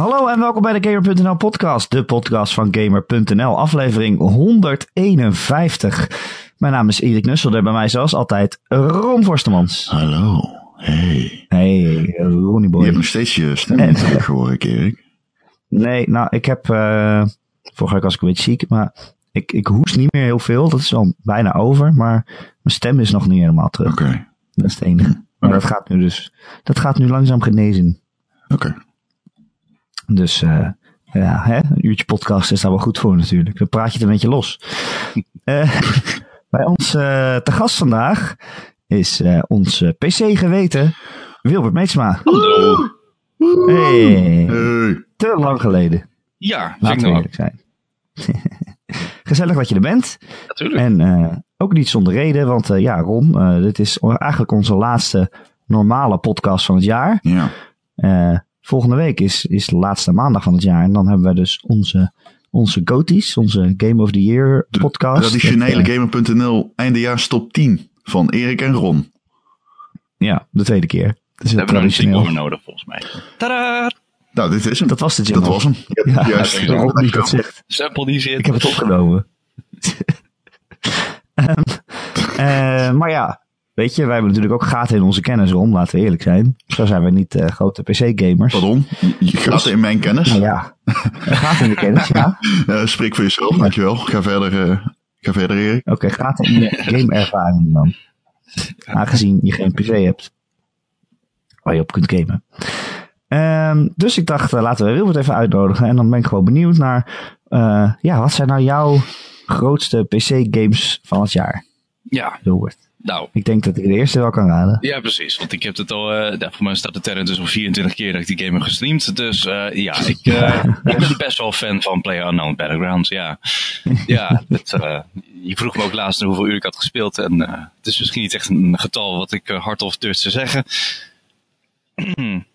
Hallo en welkom bij de Gamer.nl podcast, de podcast van Gamer.nl, aflevering 151. Mijn naam is Erik Nusselder, bij mij zoals altijd Ron Forstemans. Hallo. Hey. Hey, Ronnie Je boy. hebt nog steeds je stem En- terug, hoor ik, Erik. Nee, nou, ik heb, eh vorige week was ik een beetje ziek, maar ik, ik hoest niet meer heel veel. Dat is al bijna over, maar mijn stem is nog niet helemaal terug. Oké. Dat is het enige. Maar dat gaat nu dus, dat gaat nu langzaam genezen. Oké. Dus eh, ja, hè, een uurtje podcast is daar wel goed voor natuurlijk. Dan praat je het een beetje los. Eh, bij ons eh, te gast vandaag is eh ons eh, PC geweten Wilbert Meetsma. Hallo. Hey, Hey. te lang geleden. Ja, ik Laten we nou ook. eerlijk zijn. Gezellig dat je er bent. Natuurlijk. En eh, ook niet zonder reden, want eh, ja, Ron, eh, dit is eigenlijk onze laatste normale podcast van het jaar. Ja. Volgende week is, is de laatste maandag van het jaar. En dan hebben we dus onze, onze GOTY's, onze Game of the Year podcast. Traditionele Met, eh, Gamer.nl eindejaars top 10 van Erik en Ron. Ja, de tweede keer. Dus We hebben nog een jingle voor nodig, volgens mij. Tadaa! Nou, dit is hem. Dat was de jingle. Dat was hem. Ja, Juist. ik zegt. Sample die zit. Ik heb het opgenomen. Ehm, eh, maar ja, weet je, wij hebben natuurlijk ook gaten in onze kennis om, laten we eerlijk zijn. Zo zijn we niet eh, grote PC-gamers. Pardon? Je- gaat in mijn kennis. Nou ja, gaten in de kennis, ja. Spreek voor jezelf, dankjewel. Ga verder, eh, ga verder Erik. Oké, gaten in je gameervaring dan. Aangezien je geen PC hebt. Waar je op kunt gamen. Ehm, dus ik dacht, eh, laten we Wilbert even uitnodigen. En dan ben ik gewoon benieuwd naar... eh, ja, wat zijn nou jouw grootste PC-games van het jaar, Ja, Wilbert? Nou. Ik denk dat ik de eerste wel kan raden. Ja, precies. Want ik heb het al, eh ja, voor mij staat de terror dus al 24 keer dat ik die game heb gestreamd. Dus eh, ja, ik, eh, ik ben best wel fan van PlayerUnknown Battlegrounds, ja. Ja, het, eh, je vroeg me ook laatst hoeveel uur ik had gespeeld. En eh, het is misschien niet echt een getal wat ik uh, hardop durf te zeggen.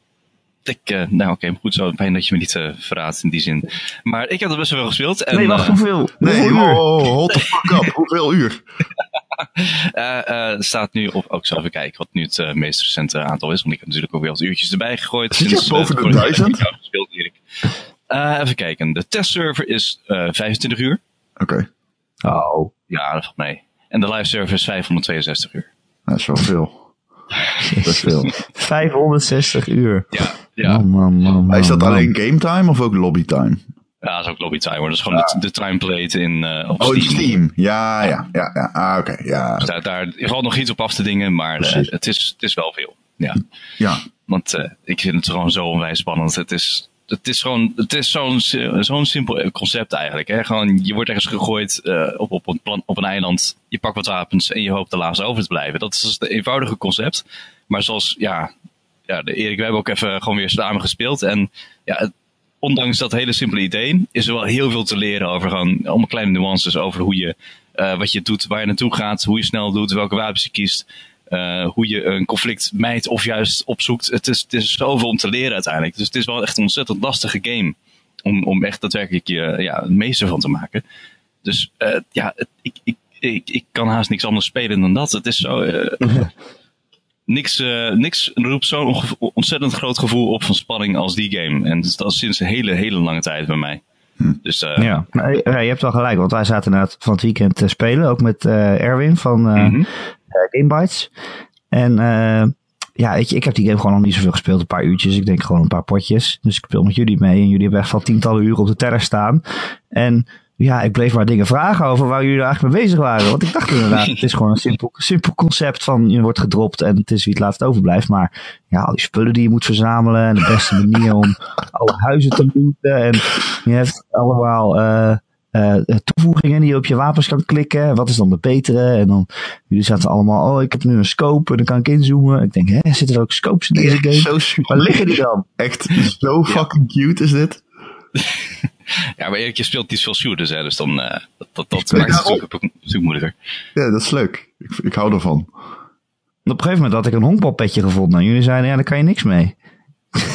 ik, eh, nou oké, goed zo. Fijn dat je me niet eh, verraadt in die zin. Maar ik heb er best wel gespeeld. En, nee, wacht, hoeveel? Nee, hoeveel uur? oh, hold the fuck up. Hoeveel uur? Eh, eh, staat nu op, ook zo even kijken wat nu het eh, meest recente aantal is. Want ik heb natuurlijk ook weer wat uurtjes erbij gegooid. Zit je sinds, boven eh, de duizend? Eh, even kijken. De testserver is eh 25 uur. Oké, Oh, Ja, dat valt mee. En de live server is 562 uur. dat is wel veel. Dat is veel. 560 uur. Ja, ja. Man, man, man, Maar is dat alleen game time of ook lobby time? Ja dat is ook lobby time hoor. Dat is gewoon de, de timeplate in eh op Oh, Steam. Steam. Ja, ja, ja. ja. Ah, oké. Ja. Dus daar, daar valt nog iets op af te dingen, maar eh, het, is, het is wel veel. Ja. Ja. Want eh, ik vind het gewoon zo onwijs spannend. Het is, het is gewoon, het is zo'n zo'n simpel concept eigenlijk. Hè? Gewoon, je wordt ergens gegooid op, op, een plan, op een eiland. Je pakt wat wapens en je hoopt de laatste over te blijven. Dat is dus het eenvoudige concept. Maar zoals, ja, ja Erik, we hebben ook even gewoon weer samen gespeeld. En ja, ondanks dat hele simpele idee, is er wel heel veel te leren over gewoon allemaal kleine nuances over hoe je, eh, wat je doet, waar je naartoe gaat, hoe je snel doet, welke wapens je kiest. eh, hoe je een conflict mijt of juist opzoekt. Het is, het is zoveel om te leren uiteindelijk. Dus het is wel echt een ontzettend lastige game. Om, om echt daadwerkelijk je, ja, het meeste van te maken. Dus eh, ja, ik, ik, ik, ik kan haast niks anders spelen dan dat. Het is zo. eh, niks, eh, niks roept zo'n ontzettend groot gevoel op van spanning als die game. En dat is sinds een hele, hele lange tijd bij mij. Dus eh, Ja, nee, ja, je hebt wel gelijk, want wij zaten inderdaad van het weekend te spelen, ook met eh, Erwin van eh eh, Gamebytes. En eh, ja, weet je, ik heb die game gewoon nog niet zoveel gespeeld, een paar uurtjes, ik denk gewoon een paar potjes. Dus ik speel met jullie mee en jullie hebben echt van tientallen uren op de terra staan. En ja, ik bleef maar dingen vragen over waar jullie eigenlijk mee bezig waren. Want ik dacht inderdaad, het is gewoon een simpel, simpel concept van je wordt gedropt en het is wie het laatst overblijft. Maar ja, al die spullen die je moet verzamelen en de beste manier om alle huizen te looten. En je hebt allemaal eh, eh, toevoegingen die je op je wapens kan klikken. Wat is dan de betere? En dan, jullie zaten allemaal, oh ik heb nu een scope en dan kan ik inzoomen. Ik denk, hè, zitten er ook scopes in deze game? Zo super. Waar liggen die dan? Echt zo fucking cute is dit. ja, maar je speelt niet veel shooters, hè, dus dan eh, dat, dat, dat maakt het natuurlijk, een moeilijker. Ja, dat is leuk. Ik, ik hou ervan. Op een gegeven moment had ik een honkbalpetje gevonden. En jullie zeiden, ja, daar kan je niks mee.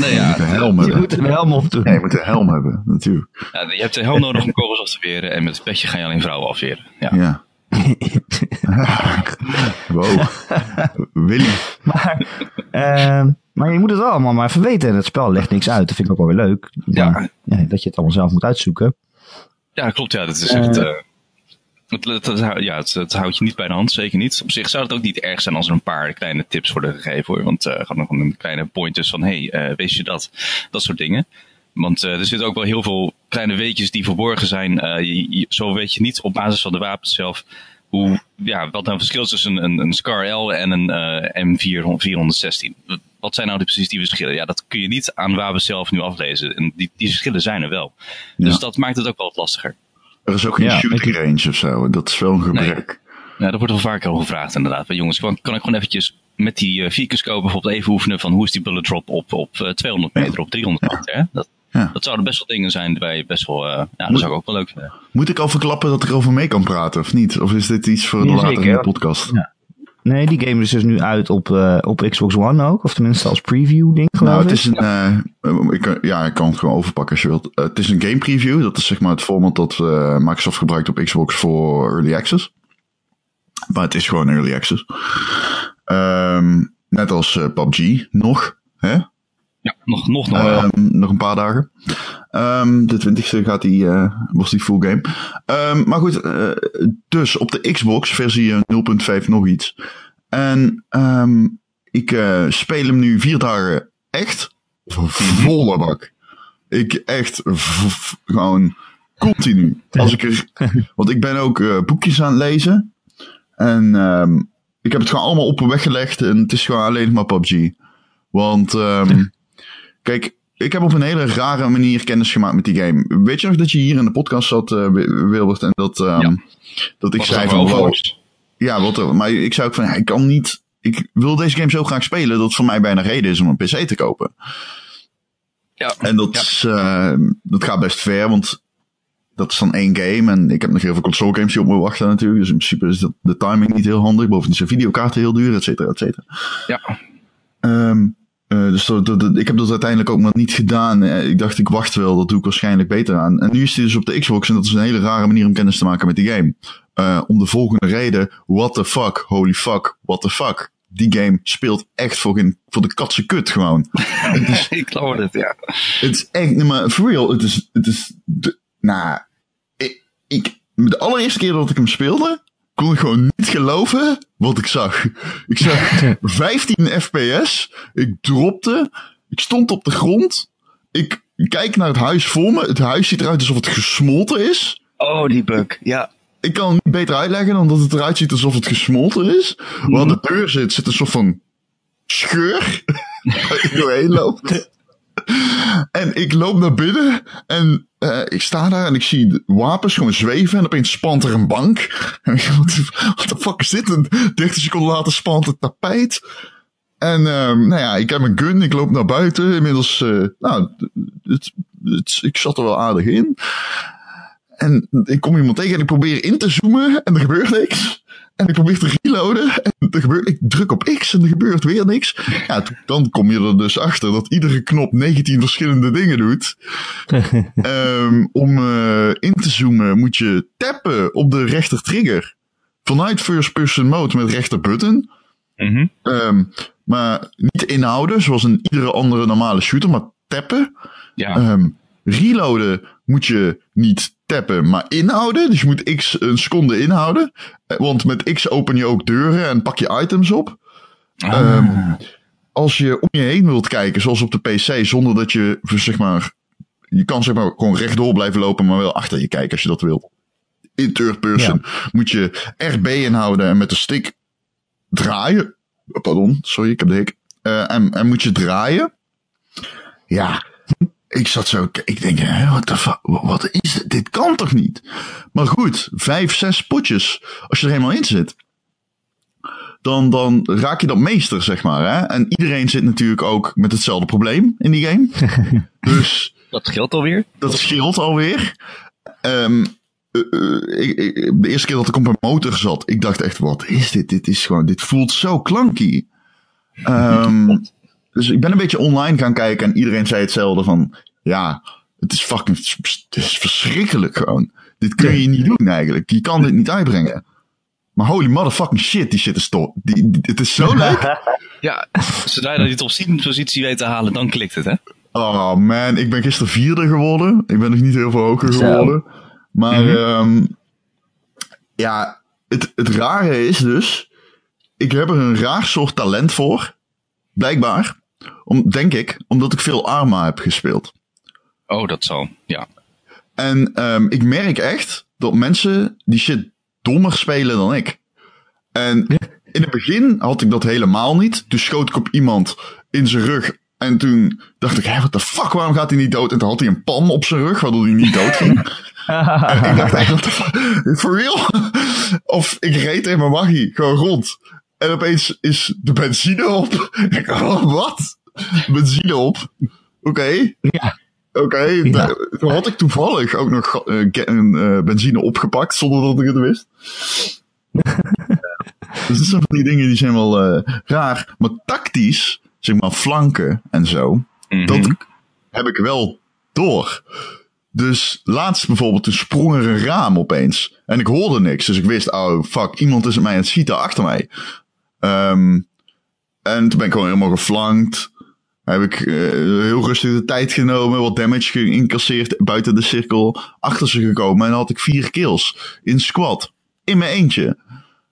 Nee, Je ja, moet een helm Je moet een helm op doen. Je moet een helm hebben, natuurlijk. ja, je hebt de helm nodig om kogels af te weren en met het petje ga je alleen vrouwen afweren. Ja. Ja. wow. Willy. Maar, ehm, Maar je moet het wel allemaal maar even weten. En het spel legt niks uit. Dat vind ik ook wel weer leuk. Ja. Maar, ja, dat je het allemaal zelf moet uitzoeken. Ja, klopt. Ja, dat is echt. eh, het, het, het ja, het, het houdt je niet bij de hand, zeker niet. Op zich zou het ook niet erg zijn als er een paar kleine tips worden gegeven hoor. Want eh gewoon nog een kleine pointers van hey, eh weet je dat? Dat soort dingen. Want eh, er zitten ook wel heel veel kleine weetjes die verborgen zijn. Eh, je- je- zo weet je niet op basis van de wapens zelf hoe, ja, wat nou het verschil is tussen een, een Scar L en een eh, M416. Wat zijn nou de, precies die verschillen? Ja, dat kun je niet aan wapens zelf nu aflezen. En die, die verschillen zijn er wel. Dus dat maakt het ook wel wat lastiger. Er is ook geen Ja, shooting ik- range of zo. Dat is wel een gebrek. Ja, dat wordt wel vaker al gevraagd inderdaad. Maar jongens, kan, kan ik gewoon eventjes met die uh, bijvoorbeeld even oefenen van hoe is die bullet drop op, op eh, 200 meter, op 300 meter. Hè? Dat, Ja. dat zouden best wel dingen zijn waar je best wel, eh, ja, dat zou ik ook wel leuk vinden. Moet ik al verklappen dat ik erover mee kan praten of niet? Of is dit iets voor Ja, later zeker. in de podcast? Ja. Nee, die game is dus nu uit op, eh, op Xbox One ook. Of tenminste als preview ding geloof Nou, het ik. is een, eh, ik, kan- ja, ik kan het gewoon overpakken als je wilt. Het is een game preview. Dat is zeg maar het format dat eh, Microsoft gebruikt op Xbox voor early access. Maar het is gewoon early access. Ehm, net als eh, PUBG nog. Hè? Ja, nog, nog, nog. Ehm, nog een paar dagen. Ehm, de 20ste gaat die, eh was die full game. Ehm, maar goed, eh, dus op de Xbox versie eh, 0.5 nog iets. En ik eh, speel hem nu vier dagen echt volle bak. Ik echt gewoon continu. Als ik er, want ik ben ook eh, boekjes aan het lezen. En ik heb het gewoon allemaal op en weggelegd. En het is gewoon alleen maar PUBG. Want Kijk, ik heb op een hele rare manier kennis gemaakt met die game. Weet je nog dat je hier in de podcast zat, eh, Wi- Wilbert, en dat, ehm, Ja. dat ik zei van, wow, ja, wat er, maar ik zei ook van, ja, ik kan niet, ik wil deze game zo graag spelen dat het voor mij bijna reden is om een PC te kopen. Ja. En dat, Ja. is, eh, dat gaat best ver, want dat is dan één game. En ik heb nog heel veel console games die op me wachten natuurlijk. Dus in principe is dat, de timing niet heel handig. Bovendien zijn videokaarten heel duur, et cetera, et cetera. Ja. Ehm, eh, dus dat, dat- dat- ik heb dat uiteindelijk ook nog niet gedaan. Eh, ik dacht, ik wacht wel, dat doe ik waarschijnlijk beter aan. En nu is hij dus op de Xbox en dat is een hele rare manier om kennis te maken met die game. Eh, om de volgende reden, what the fuck, holy fuck, what the fuck. Die game speelt echt voor, geen, voor de katse kut gewoon. ik geloof het, ja. Het is echt, nee, maar for real, het is, het is, de, nou, ik, ik, de allereerste keer dat ik hem speelde, kon ik gewoon niet geloven wat ik zag. Ik zag 15 fps, ik dropte, ik stond op de grond, ik kijk naar het huis voor me, het huis ziet eruit alsof het gesmolten is. Oh, die bug, ja. Ik kan het niet beter uitleggen dan dat het eruit ziet alsof het gesmolten is. Waar de deur zit, zit een soort van scheur waar je doorheen loopt. En ik loop naar binnen en eh, ik sta daar en ik zie de wapens gewoon zweven en opeens spant er een bank. En ik wat the fuck is dit? En 30 seconden later spant het tapijt. En ehm, nou ja, ik heb een gun, ik loop naar buiten. Inmiddels, eh, nou, het, het, ik zat er wel aardig in. En ik kom iemand tegen en ik probeer in te zoomen en er gebeurt niks. En ik probeer te reloaden en er gebeurt, ik druk op X en er gebeurt weer niks. Ja, dan kom je er dus achter dat iedere knop 19 verschillende dingen doet. Ehm, om eh, in te zoomen moet je tappen op de rechter trigger. Vanuit first person mode met rechter button. Mhm. Ehm, maar niet inhouden zoals in iedere andere normale shooter, maar tappen. Ja, Ehm, reloaden moet je niet tappen, maar inhouden. Dus je moet X een seconde inhouden. Eh, Want met X open je ook deuren en pak je items op. Ah. Ehm, als je om je heen wilt kijken, zoals op de PC, zonder dat je, zeg maar, je kan zeg maar gewoon rechtdoor blijven lopen, maar wel achter je kijken als je dat wilt. In third person moet je RB inhouden en met de stick draaien. Pardon, sorry, ik heb de hik. Eh, en, en moet je draaien. Ja, ik zat zo, ik denk, hè, wat de fuck, wat is dit? Dit kan toch niet? Maar goed, vijf, zes potjes, als je er helemaal in zit dan, dan raak je dat meester, zeg maar. Hè? En iedereen zit natuurlijk ook met hetzelfde probleem in die game. dus dat geldt alweer. dat scheelt alweer. Ehm, eh, eh, ik, ik- de eerste keer dat ik op een motor zat, ik dacht echt, wat is dit? Dit is gewoon, dit voelt zo klanky. Ehm, dus ik ben een beetje online gaan kijken en iedereen zei hetzelfde van, ja, het is fucking, het is verschrikkelijk gewoon. Dit kun je niet doen eigenlijk. Je kan dit niet uitbrengen. Maar holy motherfucking shit, die shit is top. Die, die- het is zo leuk. Ja, zodra je dat die top 10 positie weet te halen, dan klikt het, hè? Oh man, ik ben gisteren vierde geworden. Ik ben nog niet heel veel hoger Zo. geworden. Maar ehm, ja, het, het rare is dus, ik heb er een raar soort talent voor. Blijkbaar. Om, denk ik, omdat ik veel Arma heb gespeeld. Oh, dat zal. Ja. En ehm, ik merk echt dat mensen die shit dommer spelen dan ik. En in het begin had ik dat helemaal niet. Toen schoot ik op iemand in zijn rug. En toen dacht ik, hé, what the fuck, waarom gaat hij niet dood? En toen had hij een pan op zijn rug, waardoor hij niet dood ging. En ik dacht echt, what the fuck, for real? Of ik reed in mijn waggie gewoon rond. En opeens is de benzine op. Ik, oh, wat? Benzine op? Oké. Ja. Oké, Ja. toen had ik toevallig ook nog eh, een eh, benzine opgepakt zonder dat ik het wist. dus dat zijn van die dingen die zijn wel eh, raar. Maar tactisch, zeg maar flanken en zo, Mhm. dat heb ik wel door. Dus laatst bijvoorbeeld, toen sprong er een raam opeens. En ik hoorde niks. Dus ik wist, oh fuck, iemand is mij aan het schieten achter mij. Ehm, en toen ben ik gewoon helemaal geflankt. Heb ik eh, heel rustig de tijd genomen, wat damage geïncasseerd buiten de cirkel, achter ze gekomen. En had ik vier kills in squad. In mijn eentje.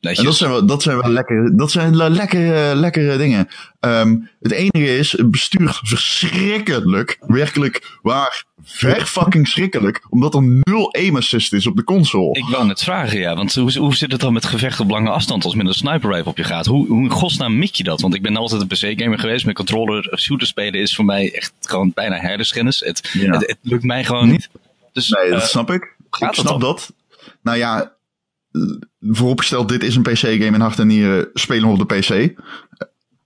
Netjes. En dat zijn wel, dat zijn wel lekkere, dat zijn le- lekkere, lekkere dingen. Ehm, het enige is, het bestuurt verschrikkelijk. Werkelijk waar. Ver fucking schrikkelijk. Omdat er nul aim assist is op de console. Ik wou net vragen, ja. Want hoe, hoe zit het dan met gevecht op lange afstand als met een sniper rifle op je gaat? Hoe, hoe in godsnaam mik je dat? Want ik ben altijd een PC-gamer geweest. Met controller shooter spelen is voor mij echt gewoon bijna herderschennis. Het, Ja. het, het lukt mij gewoon niet. Dus, Nee, dat eh, snap ik. ik snap dan? dat. Nou ja, eh, vooropgesteld, dit is een PC-game in hart en nieren. Spelen op de PC. Eh,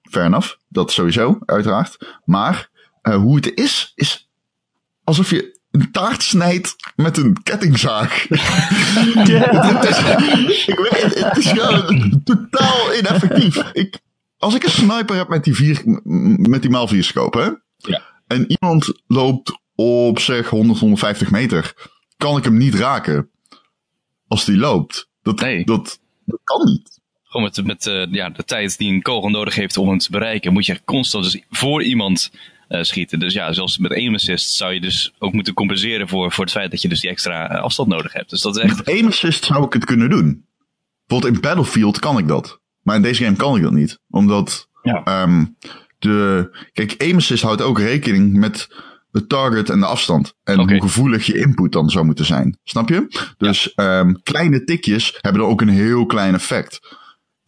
Fair enough. Dat sowieso, uiteraard. Maar eh, hoe het is, is alsof je een taart snijdt met een kettingzaag. het, is, ik weet, het, is gewoon totaal ineffectief. Ik, als ik een sniper heb met die, vier, met die maal 4 scope, hè? Ja. En iemand loopt op zeg 100, 150 meter, kan ik hem niet raken. Als die loopt. Dat, Nee. dat, dat kan niet. Gewoon met, met eh, ja, de tijd die een kogel nodig heeft om hem te bereiken, moet je constant dus voor iemand eh, schieten. Dus ja, zelfs met aim assist zou je dus ook moeten compenseren voor, voor het feit dat je dus die extra eh, afstand nodig hebt. Dus dat is echt... Met aim assist zou ik het kunnen doen. Bijvoorbeeld in Battlefield kan ik dat. Maar in deze game kan ik dat niet. Omdat Ja. ehm, de... Kijk, aim assist houdt ook rekening met de target en de afstand. En hoe gevoelig je input dan zou moeten zijn. Snap je? Dus ehm, kleine tikjes hebben dan ook een heel klein effect.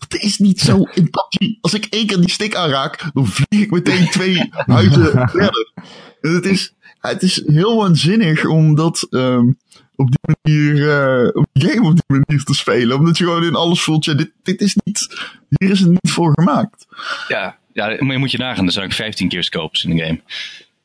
Dat is niet zo in PUBG. Als ik één keer die stick aanraak, dan vlieg ik meteen twee huizen verder. En het is, het is heel waanzinnig om dat ehm, op die manier, eh, om die game op die manier te spelen. Omdat je gewoon in alles voelt, ja, dit, dit is niet, hier is het niet voor gemaakt. Ja, ja, maar je moet je nagaan, dan zou ik 15 keer scopes in de game.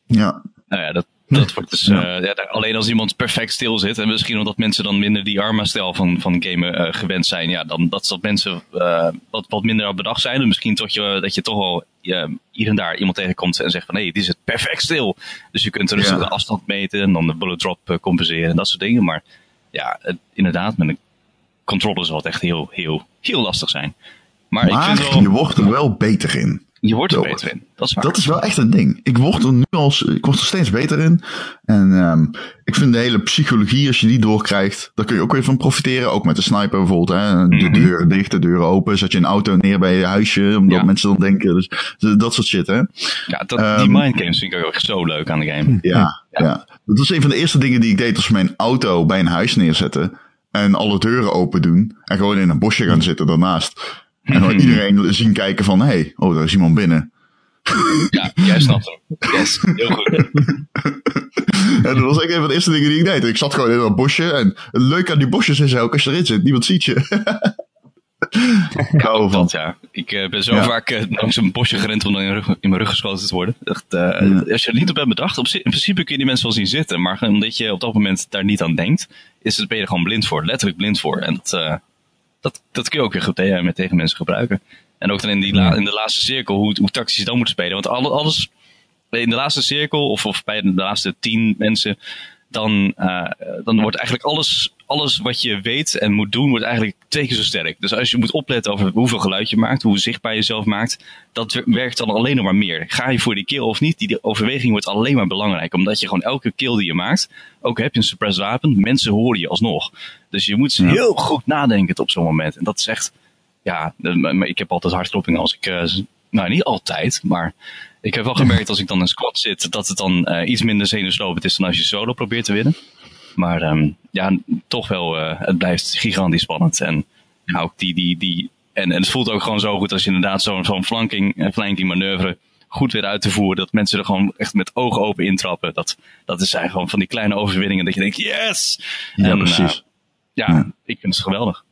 Ja, Nou ja, dat, dat wordt dus. Ja. eh, ja, alleen als iemand perfect stil zit. En misschien omdat mensen dan minder die Arma-stijl van, van gamen eh, gewend zijn. Ja, dan dat, dat mensen eh, wat, wat minder op bedacht zijn. En misschien toch je, dat je toch wel hier en daar iemand tegenkomt en zegt van hé, hey, die zit perfect stil. Dus je kunt er dus Ja. de afstand meten en dan de bullet drop compenseren en dat soort dingen. Maar ja, het- inderdaad, met een controller zal het echt heel, heel, heel lastig zijn. Maar, ik vind wel, je wordt er wel beter in. Je wordt er beter in. Dat is waar. Dat is wel echt een ding. Ik word er nu als, ik word er steeds beter in. En ehm, ik vind de hele psychologie, als je die doorkrijgt, daar kun je ook weer van profiteren. Ook met de sniper bijvoorbeeld. Hè? De Mhm. deuren dicht, de deuren open. Zet je een auto neer bij je huisje, omdat Ja. mensen dan denken. Dus dat soort shit, hè? ja, dat, die Ehm, mindgames vind ik ook echt zo leuk aan de game. Ja, ja. Dat was een van de eerste dingen die ik deed als we mijn auto bij een huis neerzetten. En alle deuren open doen. En gewoon in een bosje gaan zitten daarnaast. En gewoon iedereen zien kijken van, hé, hey, oh, daar is iemand binnen. Ja, jij snapt hem. Yes, heel goed. En dat was echt een van de eerste dingen die ik deed. Ik zat gewoon in dat bosje. En het leuke aan die bosjes is ook, als je erin zit, niemand ziet je. ik hou. Dat ja. Ik eh, ben zo Ja. vaak eh, langs een bosje gerend om dan in, mijn rug- in mijn rug geschoten te worden. Echt, eh, Ja. Als je er niet op hebt bedacht, op, in principe kun je die mensen wel zien zitten. Maar omdat je op dat moment daar niet aan denkt, is het, ben je er gewoon blind voor. Letterlijk blind voor. En dat, dat, dat kun je ook weer goed tegen, mensen gebruiken. En ook dan in, die la- in de laatste cirkel, hoe, hoe tactisch je dan moet spelen. Want alle- alles in de laatste cirkel, of, of bij de laatste tien mensen, dan, uh, dan wordt eigenlijk alles, alles wat je weet en moet doen, wordt eigenlijk twee keer zo sterk. Dus als je moet opletten over hoeveel geluid je maakt, hoe zichtbaar je jezelf maakt, dat werkt dan alleen nog maar meer. Ga je voor die kill of niet, die overweging wordt alleen maar belangrijk. Omdat je gewoon elke kill die je maakt, ook heb je een suppressed wapen, mensen horen je alsnog. Dus je moet heel goed nadenken op zo'n moment. En dat is echt, ja, ik heb altijd hartkloppingen als ik, uh, nou niet altijd, maar ik heb wel gemerkt als ik dan in squad zit, dat het dan uh, iets minder zenuwslopend is dan als je solo probeert te winnen. Maar um, ja, toch wel, uh, het blijft gigantisch spannend. En ja, ook die, die, die, en, en het voelt ook gewoon zo goed als je inderdaad zo'n zo'n flanking, flanking manoeuvre goed weer uit te voeren. Dat mensen er gewoon echt met ogen open intrappen. Dat, dat is eigenlijk gewoon van die kleine overwinningen dat je denkt, yes! Ja, en, precies. Uh, ja, ja, ik vind het geweldig.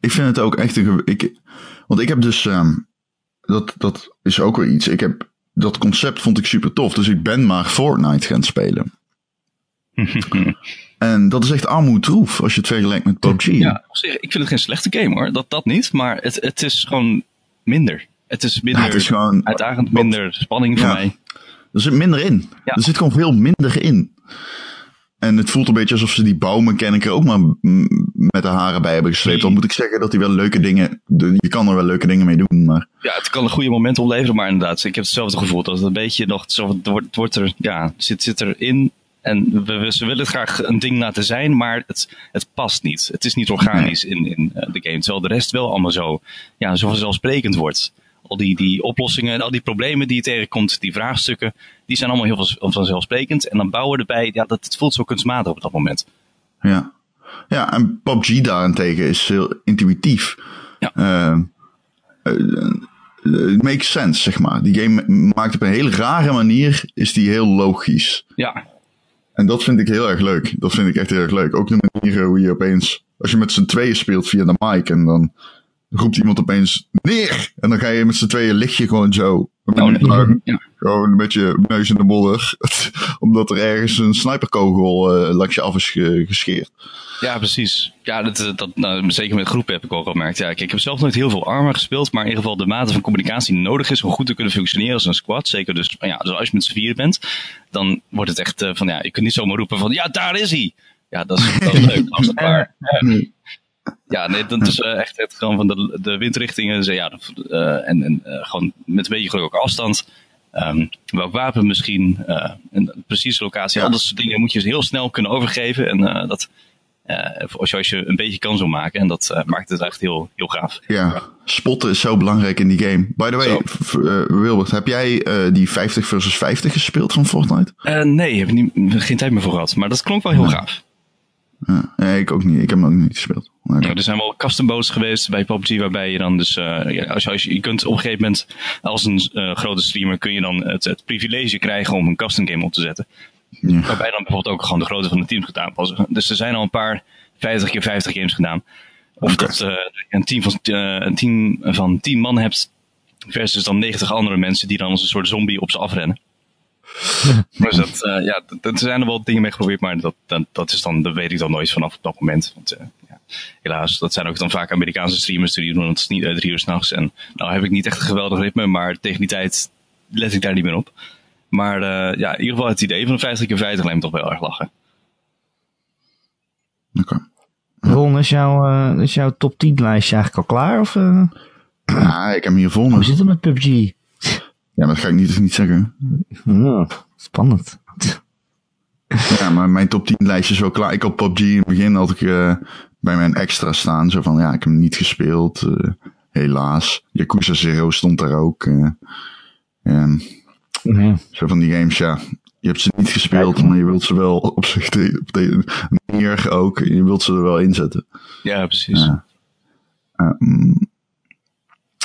Ik vind het ook echt een. Ik, want ik heb dus. Um, dat, dat is ook weer iets. Ik heb dat concept vond ik super tof. Dus ik ben maar Fortnite gaan spelen. en dat is echt armoedroef als je het vergelijkt met PUBG. Ja, ik vind het geen slechte game hoor. Dat, dat niet. Maar het, het is gewoon minder. Het is minder ja, het is gewoon, uitdagend, minder spanning voor mij. Er zit minder in. Er zit gewoon veel minder in. En het voelt een beetje alsof ze die bouwmechanic er ook maar met de haren bij hebben gesleept. Dan moet ik zeggen dat hij wel leuke dingen. Je kan er wel leuke dingen mee doen. Maar... Ja, het kan een goede moment opleveren, maar inderdaad, ik heb hetzelfde gevoel. Dat het een beetje nog. Het wordt, wordt er. Ja, zit, zit erin. En we, ze willen het graag een ding laten zijn, maar het, het past niet. Het is niet organisch in, in uh, de game. Terwijl de rest wel allemaal zo, ja, zo vanzelfsprekend wordt al die, die oplossingen en al die problemen die je tegenkomt, die vraagstukken, die zijn allemaal heel vanzelfsprekend. En dan bouwen erbij, ja, dat het voelt zo kunstmatig op dat moment. Ja, ja en PUBG daarentegen is heel intuïtief. Ja. Uh, it makes sense, zeg maar. Die game maakt op een hele rare manier, is die heel logisch. Ja. En dat vind ik heel erg leuk. Dat vind ik echt heel erg leuk. Ook de manier hoe je opeens, als je met z'n tweeën speelt via de mic en dan roept iemand opeens neer. En dan ga je met z'n tweeën lig je gewoon zo. Oh, nee. ja. Gewoon met je neus in de modder. Omdat er ergens een sniperkogel uh, langs je af is gescheerd. Ja, precies. Ja, dat, dat, nou, zeker met groepen heb ik ook al gemerkt. Ja, kijk, ik heb zelf nooit heel veel armor gespeeld, maar in ieder geval de mate van communicatie die nodig is om goed te kunnen functioneren als een squad. Zeker dus, ja, dus als je met z'n vieren bent, dan wordt het echt uh, van, ja, je kunt niet zomaar roepen van, ja, daar is hij. Ja, dat is, dat is leuk als het waar. Ja, nee, dat is uh, echt, echt gewoon van de, de windrichtingen. Ja, uh, en en uh, gewoon met een beetje geluk ook afstand. Um, welk wapen misschien, een precieze locatie. Ja. Al dat soort dingen moet je heel snel kunnen overgeven. En dat, als, je, als je een beetje kan zo maken. En dat maakt het echt heel, heel gaaf. Ja, spotten is zo belangrijk in die game. By the way, Wilbert, heb jij die 50 versus 50 gespeeld van Fortnite? nee, heb ik niet, geen tijd meer voor gehad. Maar dat klonk wel heel gaaf. Ja, nee, ik ook niet. Ik heb hem ook niet gespeeld. Ja, er zijn wel custom boats geweest bij PUBG waarbij je dan dus, uh, ja, als, je, als je, je kunt op een gegeven moment als een uh, grote streamer kun je dan het, het privilege krijgen om een custom game op te zetten. Ja. Waarbij dan bijvoorbeeld ook gewoon de grootte van de teams gaat aanpassen. Dus er zijn al een paar 50 keer 50 games gedaan. Of okay. dat uh, een team van, een team van 10 man hebt versus dan 90 andere mensen die dan als een soort zombie op ze afrennen. dus dat, uh, ja, er zijn er wel dingen mee geprobeerd, maar dat, dat, dat, is dan, dat weet ik dan nooit vanaf op dat moment. Want, uh, ja, helaas, dat zijn ook dan vaak Amerikaanse streamers die doen het niet uit drie uur s'nachts. En nou heb ik niet echt een geweldig ritme, maar tegen die tijd let ik daar niet meer op. Maar uh, ja, in ieder geval het idee van een 50 keer 50 lijkt me toch wel erg lachen. Oké. Okay. Ron, is, jouw, uh, is jouw top 10 lijstje eigenlijk al klaar? Of, uh... Ja, ik heb hem hier vol. Hoe zit het met PUBG? Ja, dat ga ik niet, niet zeggen. Ja, spannend. Ja, maar mijn top 10 lijstje is wel klaar. Ik had PUBG in het begin had ik uh, bij mijn extra staan. Zo van, ja, ik heb hem niet gespeeld. Uh, helaas. Yakuza Zero stond daar ook. Uh, en ja. Zo van die games, ja. Je hebt ze niet gespeeld, maar je wilt ze wel op zich de, op de manier ook. Je wilt ze er wel inzetten. Ja, precies. Ja. Um,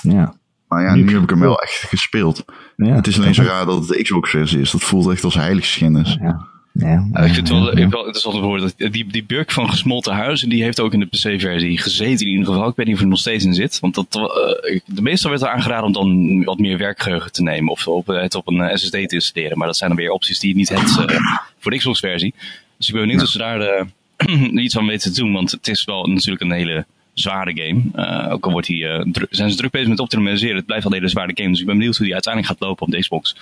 ja. Maar ja, nu, heb ik hem wel echt gespeeld. Ja, het is alleen zo raar dat het de Xbox-versie is. Dat voelt echt als heiligschennis. Ja. Ja, ja, ik vind het wel, wel interessant te horen. Dat die, die Burk van Gesmolten Huizen, die heeft ook in de PC-versie gezeten in ieder geval. Ik weet niet of er nog steeds in zit. Want dat, uh, de meestal werd er aangeraden om dan wat meer werkgeheugen te nemen. Of op, het op een SSD te installeren. Maar dat zijn dan weer opties die je niet hebt uh, voor de Xbox-versie. Dus ik ben benieuwd ja. of ze daar uh, iets van weten te doen. Want het is wel natuurlijk een hele zware game. Uh, ook al wordt die, uh, zijn ze druk bezig met optimaliseren. Het blijft al een hele zware game. Dus ik ben benieuwd hoe die uiteindelijk gaat lopen op de Xbox.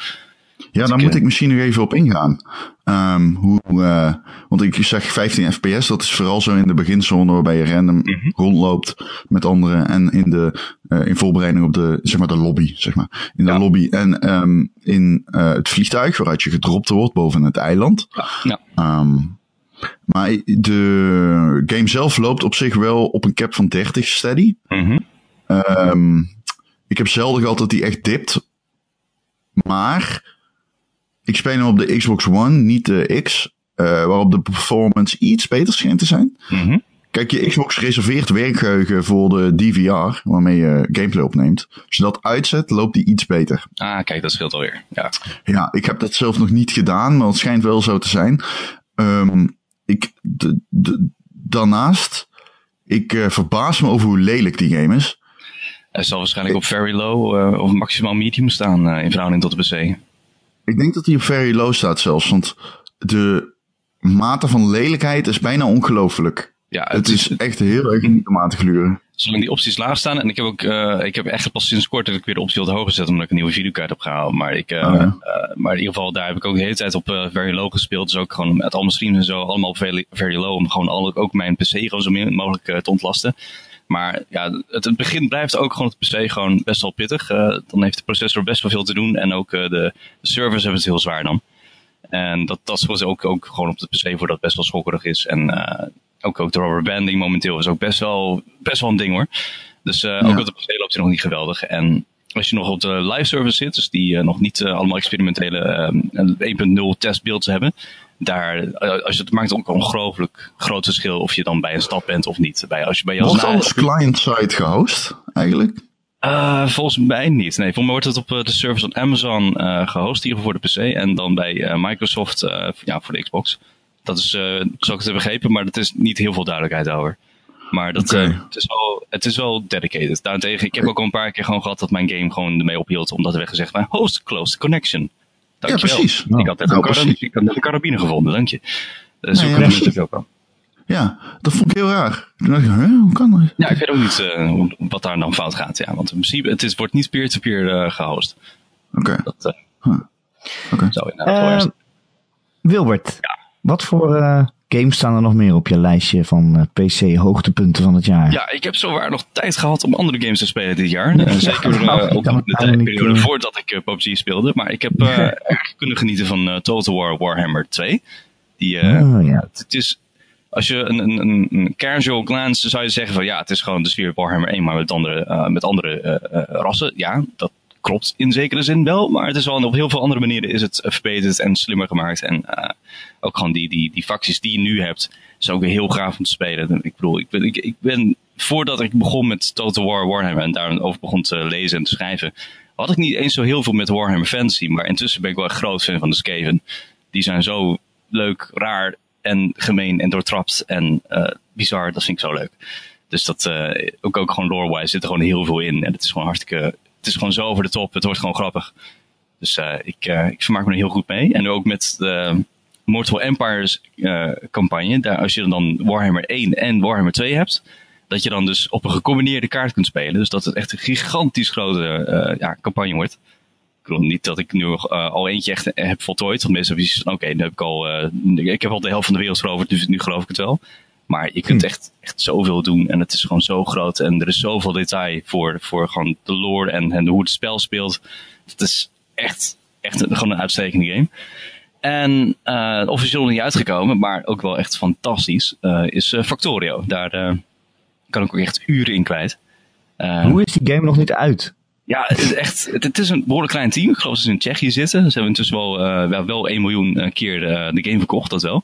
Ja, daar moet ik misschien nog even op ingaan. Um, hoe, uh, want ik zeg 15 fps, dat is vooral zo in de beginzone waarbij je random mm -hmm. rondloopt met anderen en in de uh, in voorbereiding op de, zeg maar, de lobby, zeg maar. In de ja. lobby en um, in uh, het vliegtuig waaruit je gedropt wordt boven het eiland. Ja. Um, maar de game zelf loopt op zich wel op een cap van 30 steady. Mm -hmm. um, ik heb zelden gehad dat die echt dipt. Maar ik speel hem op de Xbox One, niet de X. Uh, waarop de performance iets beter schijnt te zijn. Mm -hmm. Kijk, je Xbox reserveert werkgeheugen voor de DVR, waarmee je gameplay opneemt. Als je dat uitzet, loopt die iets beter. Ah, kijk, dat scheelt alweer. Ja. ja, ik heb dat zelf nog niet gedaan, maar het schijnt wel zo te zijn. Um, ik, de, de, daarnaast, ik uh, verbaas me over hoe lelijk die game is. Hij zal waarschijnlijk op very low uh, of maximaal medium staan uh, in verhouding tot de PC. Ik denk dat hij op very low staat zelfs, want de mate van lelijkheid is bijna ongelooflijk. Ja, het, het is, is, echt heel erg om aan te gluren. Zolang die opties laag staan. En ik heb ook, uh, ik heb echt pas sinds kort dat ik weer de optie wat hoger zet omdat ik een nieuwe videokaart heb gehaald. Maar ik, uh, oh, ja. uh, maar in ieder geval daar heb ik ook de hele tijd op very low gespeeld. Dus ook gewoon met allemaal streams en zo allemaal op very, very low. Om gewoon al, ook mijn PC gewoon zo min mogelijk te ontlasten. Maar ja, het, het begin blijft ook gewoon op de PC gewoon best wel pittig. dan heeft de processor best wel veel te doen. En ook de, de servers hebben het heel zwaar dan. En dat, dat was ook, ook gewoon op de PC voor dat best wel schokkerig is. En ook, ook de rubber banding momenteel is ook best wel, best wel een ding hoor. Dus uh, ja. ook op de PC loopt hij nog niet geweldig. En als je nog op de live service zit, dus die uh, nog niet uh, allemaal experimentele 1.0 testbeelds hebben, daar, als je, het maakt ook een ongelooflijk groot verschil of je dan bij een stap bent of niet. Bij, als je bij Wordt alles client-side gehost eigenlijk? Uh, volgens mij niet. Nee, volgens mij wordt het op uh, de service van Amazon uh, gehost, hier voor de PC. En dan bij Microsoft ja, voor de Xbox. Dat is, uh, zo ik het heb begrepen, maar dat is niet heel veel duidelijkheid over. Maar dat, okay. uh, het, is wel, het is wel dedicated. Daarentegen, ik heb ook al een paar keer gewoon gehad dat mijn game gewoon ermee ophield. Omdat er werd gezegd, van, host closed connection. Dankjewel. Ja, precies. Ik had net nou, een, karabine, ik had net een karabine gevonden, dank je. Dus nee, ja, natuurlijk ook al. Ja, dat vond ik heel raar. Toen dacht ik, huh, hoe kan dat? Ja, ik weet ook niet uh, wat daar dan fout gaat. Ja, want in principe, het is, wordt niet peer-to-peer -peer, uh, gehost. Oké. Okay. Dat uh, huh. okay. zou inderdaad uh, Wilbert, ja. Wat voor uh, games staan er nog meer op je lijstje van uh, PC hoogtepunten van het jaar? Ja, ik heb zowaar nog tijd gehad om andere games te spelen dit jaar. Uh, zeker uh, ook in de tijdperiode voordat ik PUBG speelde. Maar ik heb erg kunnen genieten van Total War Warhammer 2. Die, oh, ja. Het is, als je een, een, een casual glance zou je zeggen van ja, het is gewoon de sfeer Warhammer 1, maar met andere, uh, met andere uh, rassen. Ja, dat klopt in zekere zin wel, maar het is wel op heel veel andere manieren is het verbeterd en slimmer gemaakt. En uh, ook gewoon die, die, die facties die je nu hebt, is ook weer heel gaaf om te spelen. Ik bedoel, ik ben, ik, ben voordat ik begon met Total War Warhammer en daarover begon te lezen en te schrijven, had ik niet eens zo heel veel met Warhammer Fantasy, maar intussen ben ik wel een groot fan van de Skaven. Die zijn zo leuk, raar en gemeen en doortrapt en uh, bizar, dat vind ik zo leuk. Dus dat, ook, ook gewoon lore-wise zit er gewoon heel veel in. En het is gewoon hartstikke het is gewoon zo over de top. Het wordt gewoon grappig. Dus uh, ik, uh, ik vermaak me er heel goed mee. En ook met de Mortal Empires uh, campagne. Daar, als je dan Warhammer 1 en Warhammer 2 hebt. Dat je dan dus op een gecombineerde kaart kunt spelen. Dus dat het echt een gigantisch grote ja, campagne wordt. Ik bedoel niet dat ik nu al eentje echt heb voltooid. Want mensen hebben van oké, okay, heb ik al. ik heb al de helft van de wereld veroverd. Dus nu geloof ik het wel. Maar je kunt echt, echt zoveel doen en het is gewoon zo groot. En er is zoveel detail voor, voor gewoon de lore en, en hoe het spel speelt. Het is echt, echt een, gewoon een uitstekende game. En uh, officieel nog niet uitgekomen, maar ook wel echt fantastisch, uh, is uh, Factorio. Daar kan ik ook echt uren in kwijt. Hoe is die game nog niet uit? Ja, het is echt, het, is een behoorlijk klein team. Ik geloof dat ze in Tsjechië zitten. Ze hebben intussen wel, wel, wel 1 miljoen keer de game verkocht, dat wel.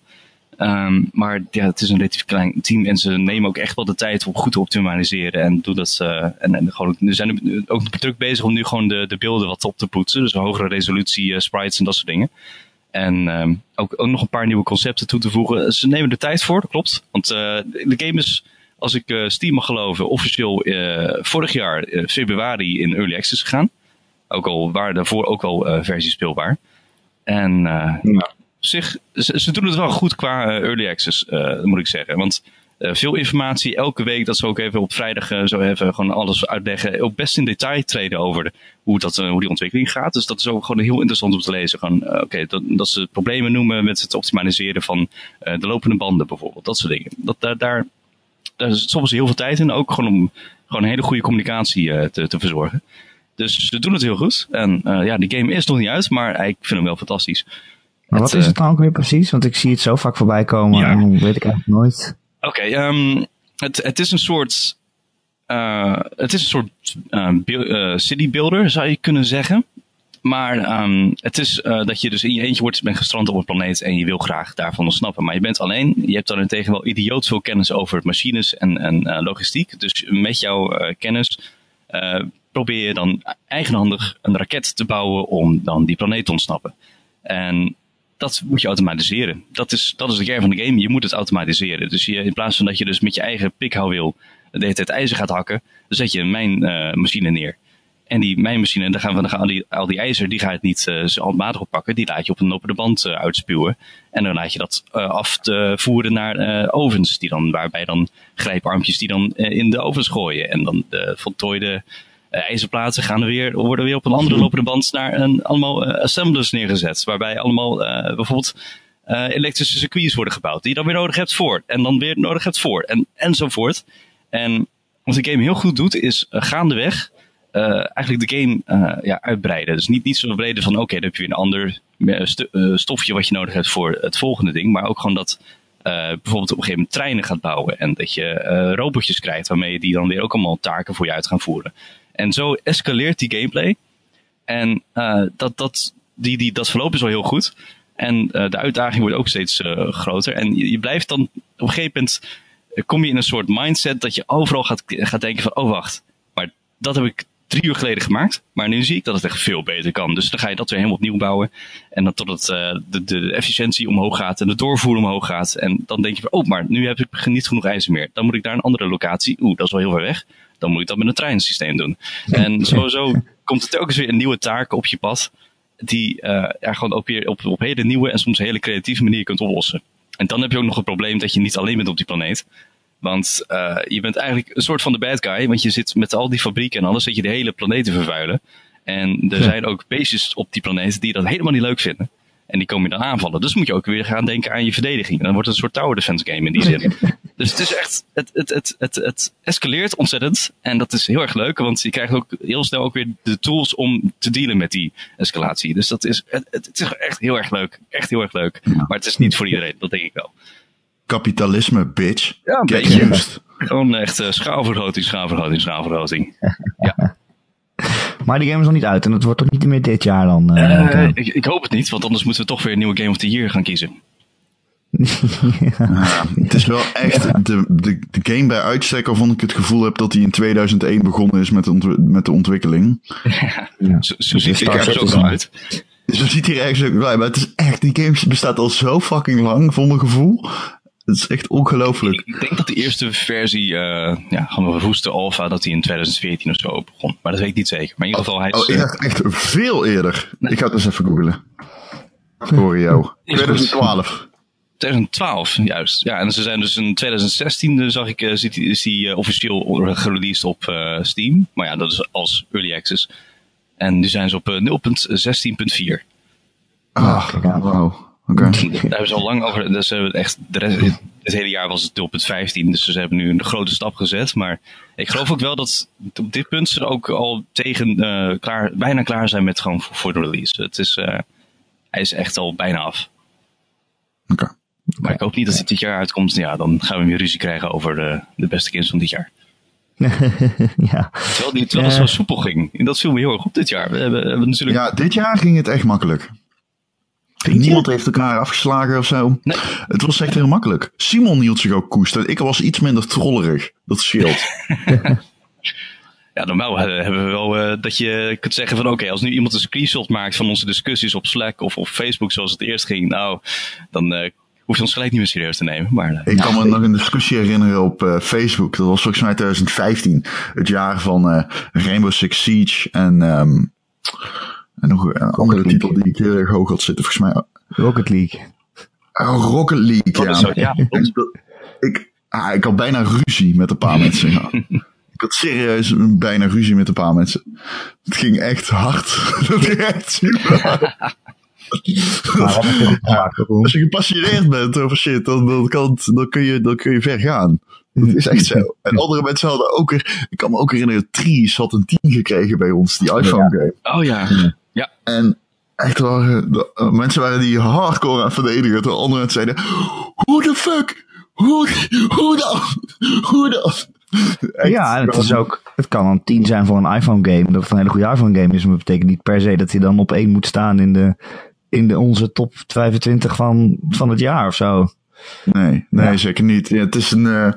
Um, maar ja, het is een relatief klein team en ze nemen ook echt wel de tijd om goed te optimaliseren. En doen dat, uh, en, en gewoon, ze zijn ook druk bezig om nu gewoon de, de beelden wat op te poetsen. Dus hogere resolutie, uh, sprites en dat soort dingen. En um, ook, ook nog een paar nieuwe concepten toe te voegen. Ze nemen de tijd voor, dat klopt. Want uh, de game is, als ik Steam mag geloven, officieel vorig jaar februari in Early Access gegaan. Ook al waren daarvoor ook al versies speelbaar. En zich, ze, doen het wel goed qua uh, early access, uh, moet ik zeggen. Want eh, veel informatie. Elke week dat ze ook even op vrijdag eh, zo even gewoon alles uitleggen. Ook best in detail treden over hoe, dat, eh, hoe die ontwikkeling gaat. Dus dat is ook gewoon heel interessant om te lezen. Gewoon, eh, Oké, dat, dat ze problemen noemen met het optimaliseren van eh, de lopende banden bijvoorbeeld. Dat soort dingen. Dat, daar, daar, daar is soms heel veel tijd in. Ook gewoon om gewoon een hele goede communicatie eh, te, te verzorgen. Dus ze doen het heel goed. En eh, ja, die game is nog niet uit, maar ik vind hem wel fantastisch. Maar wat is eh, het dan ook weer precies? Want ik zie het zo vaak voorbij komen Ja. en weet ik eigenlijk nooit. Oké, ehm, het, het is een soort. eh, het is een soort eh, city builder, zou je kunnen zeggen. Maar ehm, het is dat je dus in je eentje wordt, bent gestrand op een planeet en je wil graag daarvan ontsnappen. Maar je bent alleen. Je hebt daarentegen wel idioot veel kennis over machines en, en logistiek. Dus met jouw kennis probeer je dan eigenhandig een raket te bouwen om dan die planeet te ontsnappen. En dat moet je automatiseren. Dat is, dat is de kern van de game. Je moet het automatiseren. Dus je, in plaats van dat je dus met je eigen pikhouwwiel de hele ijzer gaat hakken, dan zet je een mijnmachine neer. En die mijnmachine, daar gaan we, dan gaan al, die, al die ijzer, die ga je het niet eh zo handmatig oppakken. Die laat je op een lopende band eh, uitspuwen. En dan laat je dat eh, af te voeren naar eh, ovens, die dan, waarbij dan grijparmpjes die dan eh, in de ovens gooien. En dan de voltooide eh, ijzerplaten gaan er weer, worden weer op een andere lopende band naar een, allemaal eh, assemblers neergezet. Waarbij allemaal eh, bijvoorbeeld elektrische circuits worden gebouwd. Die je dan weer nodig hebt voor. En dan weer nodig hebt voor. En, enzovoort. En wat de game heel goed doet, is gaandeweg eh, eigenlijk de game ja, uitbreiden. Dus niet, niet zo breder van oké, dan heb je weer een ander stofje wat je nodig hebt voor het volgende ding. Maar ook gewoon dat bijvoorbeeld op een gegeven moment treinen gaat bouwen. En dat je robotjes krijgt waarmee je die dan weer ook allemaal taken voor je uit gaan voeren. En zo escaleert die gameplay. En eh, dat, dat, die, die, dat verloop is wel heel goed. En eh, de uitdaging wordt ook steeds eh, groter. En je, blijft dan op een gegeven moment kom je in een soort mindset dat je overal gaat, gaat denken van oh wacht, maar dat heb ik drie uur geleden gemaakt. Maar nu zie ik dat het echt veel beter kan. Dus dan ga je dat weer helemaal opnieuw bouwen. En dan totdat de, de efficiëntie omhoog gaat en de doorvoer omhoog gaat. En dan denk je van oh, maar nu heb ik niet genoeg ijzer meer. Dan moet ik naar een andere locatie. Oeh, dat is wel heel ver weg. Dan moet ik dat met een treinsysteem doen. En sowieso komt er telkens weer een nieuwe taak op je pad. Die er gewoon ook weer op, op hele nieuwe en soms hele creatieve manier kunt oplossen. En dan heb je ook nog het probleem dat je niet alleen bent op die planeet. Want eh, je bent eigenlijk een soort van de bad guy. Want je zit met al die fabrieken en alles, zit je de hele planeet te vervuilen. En er zijn ook beestjes op die planeet die dat helemaal niet leuk vinden. En die komen je dan aanvallen. Dus moet je ook weer gaan denken aan je verdediging. Dan wordt het een soort tower defense game in die zin. dus het is echt, het, het, het, het, het escaleert ontzettend. En dat is heel erg leuk, want je krijgt ook heel snel ook weer de tools om te dealen met die escalatie. Dus dat is, het, het, is echt heel erg leuk. Echt heel erg leuk. Maar het is niet voor iedereen, dat denk ik wel. Kapitalisme, bitch. Ja, Get beetje. used. Gewoon echt eh, schaalvergroting, schaalvergroting, schaalvergroting. Ja. Maar die game is nog niet uit en het wordt toch niet meer dit jaar dan? eh, Eh, ik, ik hoop het niet, want anders moeten we toch weer een nieuwe Game of the Year gaan kiezen. Ja, het is wel echt de, de, de game bij uitstek waarvan ik het gevoel heb dat hij in 2001 begonnen is met de, met de ontwikkeling. Ja. Zo, zo ziet het er ook uit. Zo ziet hij er ergens ook bij, maar het is echt, die game bestaat al zo fucking lang, voor mijn gevoel. Het is echt ongelooflijk. Ik denk dat de eerste versie, eh ja, gewoon een roeste alpha, dat die in 2014 of zo begon. Maar dat weet ik niet zeker. Maar in ieder geval, hij is... Oh, ik dacht echt veel eerder. Ik ga het eens even googlen. Voor jou. Is goed. 2012. 2012, juist. Ja, en ze zijn dus in 2016, eh, zag ik, eh, zit die- is die eh, officieel gereleased op eh, Steam. Maar ja, dat is als early access. En nu zijn ze op eh, 0.16.4. Ah, aan. wauw. Oké. Daar hebben ze al lang over. Dus ze hebben echt, de rest, het hele jaar was het 0.15. Dus ze hebben nu een grote stap gezet. Maar ik geloof ook wel dat op dit punt ze ook al tegen eh, klaar, bijna klaar zijn met gewoon voor, voor de release. Het is, eh, hij is echt al bijna af. Oké. Maar ik hoop niet dat het dit jaar uitkomt. Ja, dan gaan we weer ruzie krijgen over de, de beste games van dit jaar. ja. Terwijl, die, terwijl het zo soepel ging. En dat viel me heel erg op dit jaar. We hebben, we hebben natuurlijk... Ja, dit jaar ging het echt makkelijk. Niemand heeft elkaar afgeslagen of zo. Nee. Het was echt heel makkelijk. Simon hield zich ook koest. Ik was iets minder trollerig. Dat scheelt. Ja, normaal eh, hebben we wel eh, dat je kunt zeggen van oké, als nu iemand een screenshot maakt van onze discussies op Slack of op Facebook zoals het eerst ging, nou, dan eh hoef je ons gelijk niet meer serieus te nemen. Maar eh, Ik kan me nog een discussie herinneren op eh, Facebook. Dat was volgens mij 2015. Het jaar van eh, Rainbow Six Siege. En, ehm, en nog een andere League. titel die ik heel erg hoog had zitten. Volgens mij Rocket League. oh, Rocket League. dat ja. is zo, ja, ik, ah, ik had bijna ruzie met een paar mensen. Ja. Ik had serieus bijna ruzie met een paar mensen. Het ging echt hard. Dat ging echt super hard. Als je gepassioneerd bent over shit, dan, dan, kan het- dan, kun, je, dan kun je ver gaan. Dat is echt zo. En andere mensen hadden ook weer, ik kan me ook herinneren, Tries had een 10 gekregen bij ons, die iPhone game. Oh ja. Ja. En echt waren, de, eh, mensen waren die hardcore aan het verdedigen, terwijl andere mensen zeiden, hoe de fuck? Hoe, hoe dan? Hoe dan? Echt, Ja, en het is ook, het kan een 10 zijn voor een iPhone game, dat het een hele goede iPhone game is, maar dat betekent niet per se dat hij dan op één moet staan in de, in de onze top 25 van, van het jaar of zo. Nee, nee Ja. zeker niet. Ja, het is een, eh,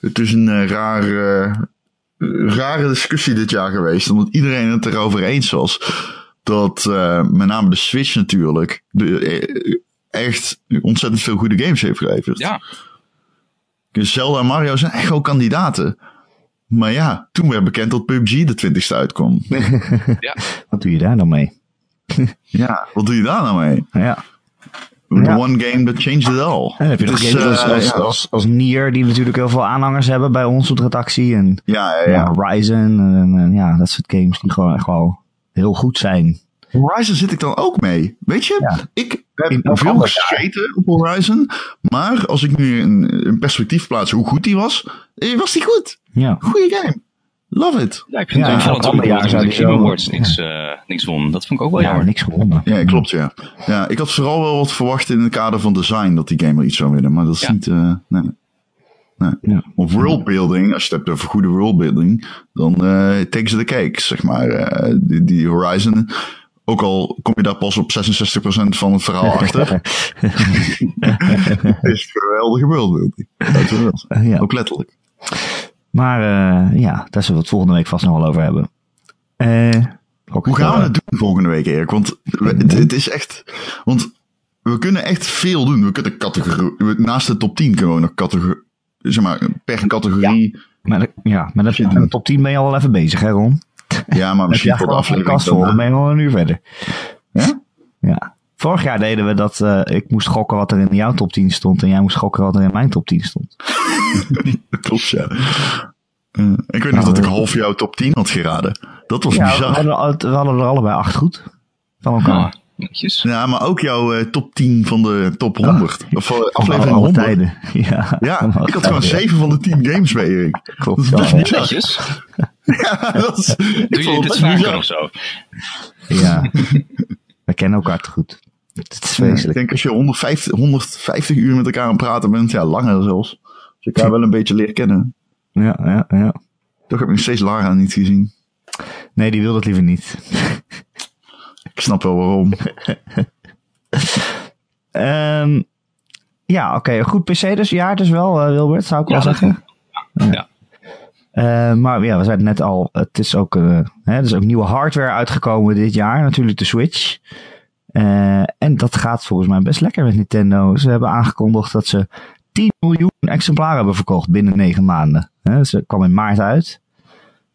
het is een eh, raar, eh, rare discussie dit jaar geweest. Omdat iedereen het erover eens was. Dat eh, met name de Switch natuurlijk de, echt ontzettend veel goede games heeft geleverd. Ja. Dus Zelda en Mario zijn echt wel kandidaten. Maar ja, toen werd bekend dat PUBG de 20ste uitkwam. Wat doe je daar dan mee? ja, wat doe je daar nou mee? Ja. The Ja. one game that changed it all. En heb je nog Dus, games als, eh, als, ja. als, als Nier, die natuurlijk heel veel aanhangers hebben bij ons op de redactie. En Ja, ja, ja. Horizon en, en ja, dat soort games die gewoon echt wel heel goed zijn. Horizon zit ik dan ook mee. Weet je, ik heb veel gescheten op Horizon. Maar als ik nu een, een perspectief plaats hoe goed die was, eh, was die goed. Ja. Goeie game. Love it. Ja, ik vind Ja, het ander jaar dat de Game Awards niks, eh, niks won. Dat vond ik ook wel Ja, jammer. niks gewonnen. Ja, klopt ja. Ja, ik had vooral wel wat verwacht in het kader van design dat die game er iets zou winnen. Maar dat is Ja. niet... eh, nee. Nee. Ja. Of worldbuilding, als je het hebt over goede worldbuilding, dan eh take ze de cake, zeg maar. Eh, die, die Horizon, ook al kom je daar pas op 66% van het verhaal achter, is geweldige worldbuilding. Dat is wel. Ja. Ook letterlijk. Maar eh, ja, daar zullen we het volgende week vast nog wel over hebben. Eh, Hoe gaan we het doen volgende week, Erik? Want we- het, het is echt... Want we kunnen echt veel doen. We kunnen categorie... Naast de top 10 kunnen we nog categorie... Zeg maar, per categorie... Maar, de- ja, met de, met de top 10 ben je al even bezig, hè Ron? Ja, maar misschien voor de aflevering... dan ben je al een uur verder. Ja? Ja. Vorig jaar deden we dat eh, ik moest gokken wat er in jouw top 10 stond en jij moest gokken wat er in mijn top 10 stond. Dat klopt, ja. Eh, ik weet nog dat ik half jouw top 10 had geraden. Dat was Ja, we bizar. hadden, we hadden er allebei acht goed. Van elkaar. Ah, netjes. Ja, maar ook jouw eh, top 10 van de top 100. Of eh, Van aflevering alle 100. tijden. Ja, Ja, ik had gewoon tijden. 7 van de 10 games bij Erik. Klopt. Dat is Ja, best ja. Netjes. Ja, dat is, ik Doe je vond dit het vaker of zo? Ja. We kennen elkaar te goed. Het is Ja, ik denk als je 150, 150 uur met elkaar aan het praten bent, ja, langer zelfs. Als je elkaar wel een beetje leert kennen. Ja, ja, ja. Toch heb ik nog steeds Lara niet gezien. Nee, die wil dat liever niet. Ik snap wel waarom. Ehm, ja, oké. Goed PC dus. Ja, dus wel, eh, Wilbert, zou ik wel Ja, zeggen. Ja. Eh, maar ja, we zeiden net al, het is ook, eh, hè, er is ook nieuwe hardware uitgekomen dit jaar. Natuurlijk de Switch. Eh, en dat gaat volgens mij best lekker met Nintendo. Ze hebben aangekondigd dat ze 10 miljoen exemplaren hebben verkocht binnen 9 maanden. Ze kwam in maart uit.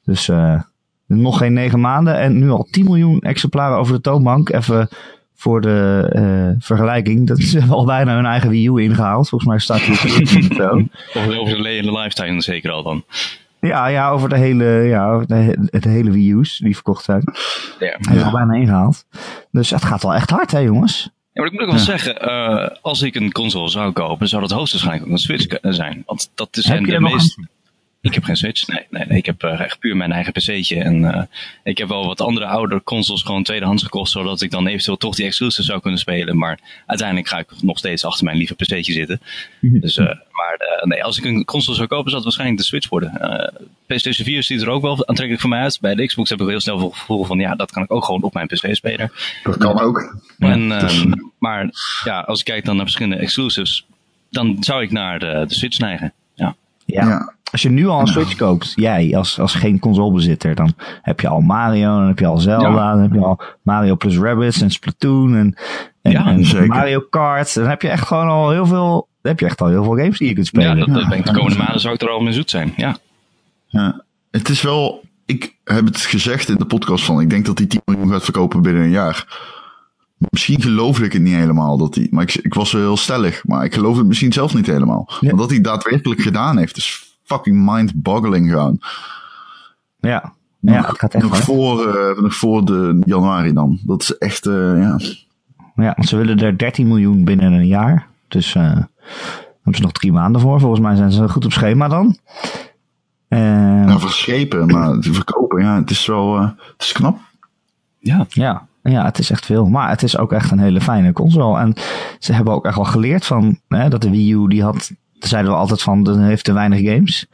Dus eh, nog geen 9 maanden en nu al 10 miljoen exemplaren over de toonbank. Even voor de eh, vergelijking. Dat is wel bijna hun eigen Wii U ingehaald. Volgens mij staat die op de zo. Of over de hele lifetime zeker al dan. Ja, ja, over de hele, ja, de, het hele Wii U's die verkocht zijn. Ja. Hij is al bijna ingehaald. Dus het gaat wel echt hard, hè, jongens? Ja, maar ik moet ook wel zeggen, eh, als ik een console zou kopen, zou dat hoogstwaarschijnlijk ook een Switch zijn. Want dat is Heb je de meest... Ik heb geen Switch, nee. nee, nee ik heb eh, echt puur mijn eigen pc'tje. En eh, ik heb wel wat andere oude consoles gewoon tweedehands gekocht, zodat ik dan eventueel toch die exclusives zou kunnen spelen. Maar uiteindelijk ga ik nog steeds achter mijn lieve pc'tje zitten. Dus, eh, maar eh, nee, als ik een console zou kopen, zou het waarschijnlijk de Switch worden. Eh, PlayStation 4 ziet er ook wel aantrekkelijk voor mij uit. Bij de Xbox heb ik heel snel het gevoel van, ja, dat kan ik ook gewoon op mijn pc spelen. Dat kan ook. En, ehm, maar ja, als ik kijk dan naar verschillende exclusives, dan zou ik naar de, de Switch neigen. Ja. Ja. Ja. Als je nu al een Switch koopt, jij als, als geen consolebezitter, dan heb je al Mario, dan heb je al Zelda, Ja. dan heb je al Mario plus Rabbids en Splatoon en, en, Ja, en zeker. Mario Kart. Dan heb je echt gewoon al heel veel, dan heb je echt al heel veel games die je kunt Ja, spelen. dat, dat ben ik de komende maanden zou ik er al mee zoet zijn. Ja. Ja. Het is wel, ik heb het gezegd in de podcast van, ik denk dat die 10 miljoen gaat verkopen binnen een jaar. Misschien geloofde ik het niet helemaal. Dat hij, maar ik, ik was wel heel stellig. Maar ik geloofde het misschien zelf niet helemaal. Ja. Want dat hij daadwerkelijk gedaan heeft, is fucking mind-boggling gewoon. Ja, ja nog, het gaat echt nog, hard. voor, eh, nog voor de januari dan. Dat is echt, eh, ja. Ja, want ze willen er 13 miljoen binnen een jaar. Dus eh daar hebben ze nog drie maanden voor. Volgens mij zijn ze goed op schema dan. Nou, verschepen, maar te verkopen, ja, het is wel, eh, het is knap. Ja. Ja, ja, het is echt veel. Maar het is ook echt een hele fijne console. En ze hebben ook echt wel geleerd van hè, dat de Wii U die had. Zeiden we altijd van, dat heeft te weinig games.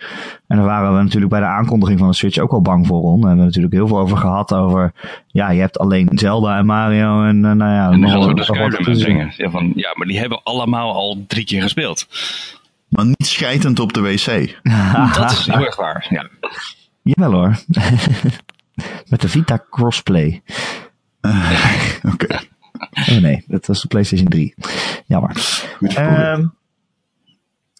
En daar waren we natuurlijk bij de aankondiging van de Switch ook al bang voor. Ron. Daar hebben we natuurlijk heel veel over gehad. Over, ja, je hebt alleen Zelda en Mario. En eh, nou ja, En dan gaan we de Skyrim brengen. Ja, van, ja, maar die hebben allemaal al drie keer gespeeld. Maar niet schijtend op de wc. Dat is heel erg waar. Ja. Jawel hoor. Met de Vita Crossplay. Oké. Oh nee, dat was de PlayStation 3. Jammer. Goed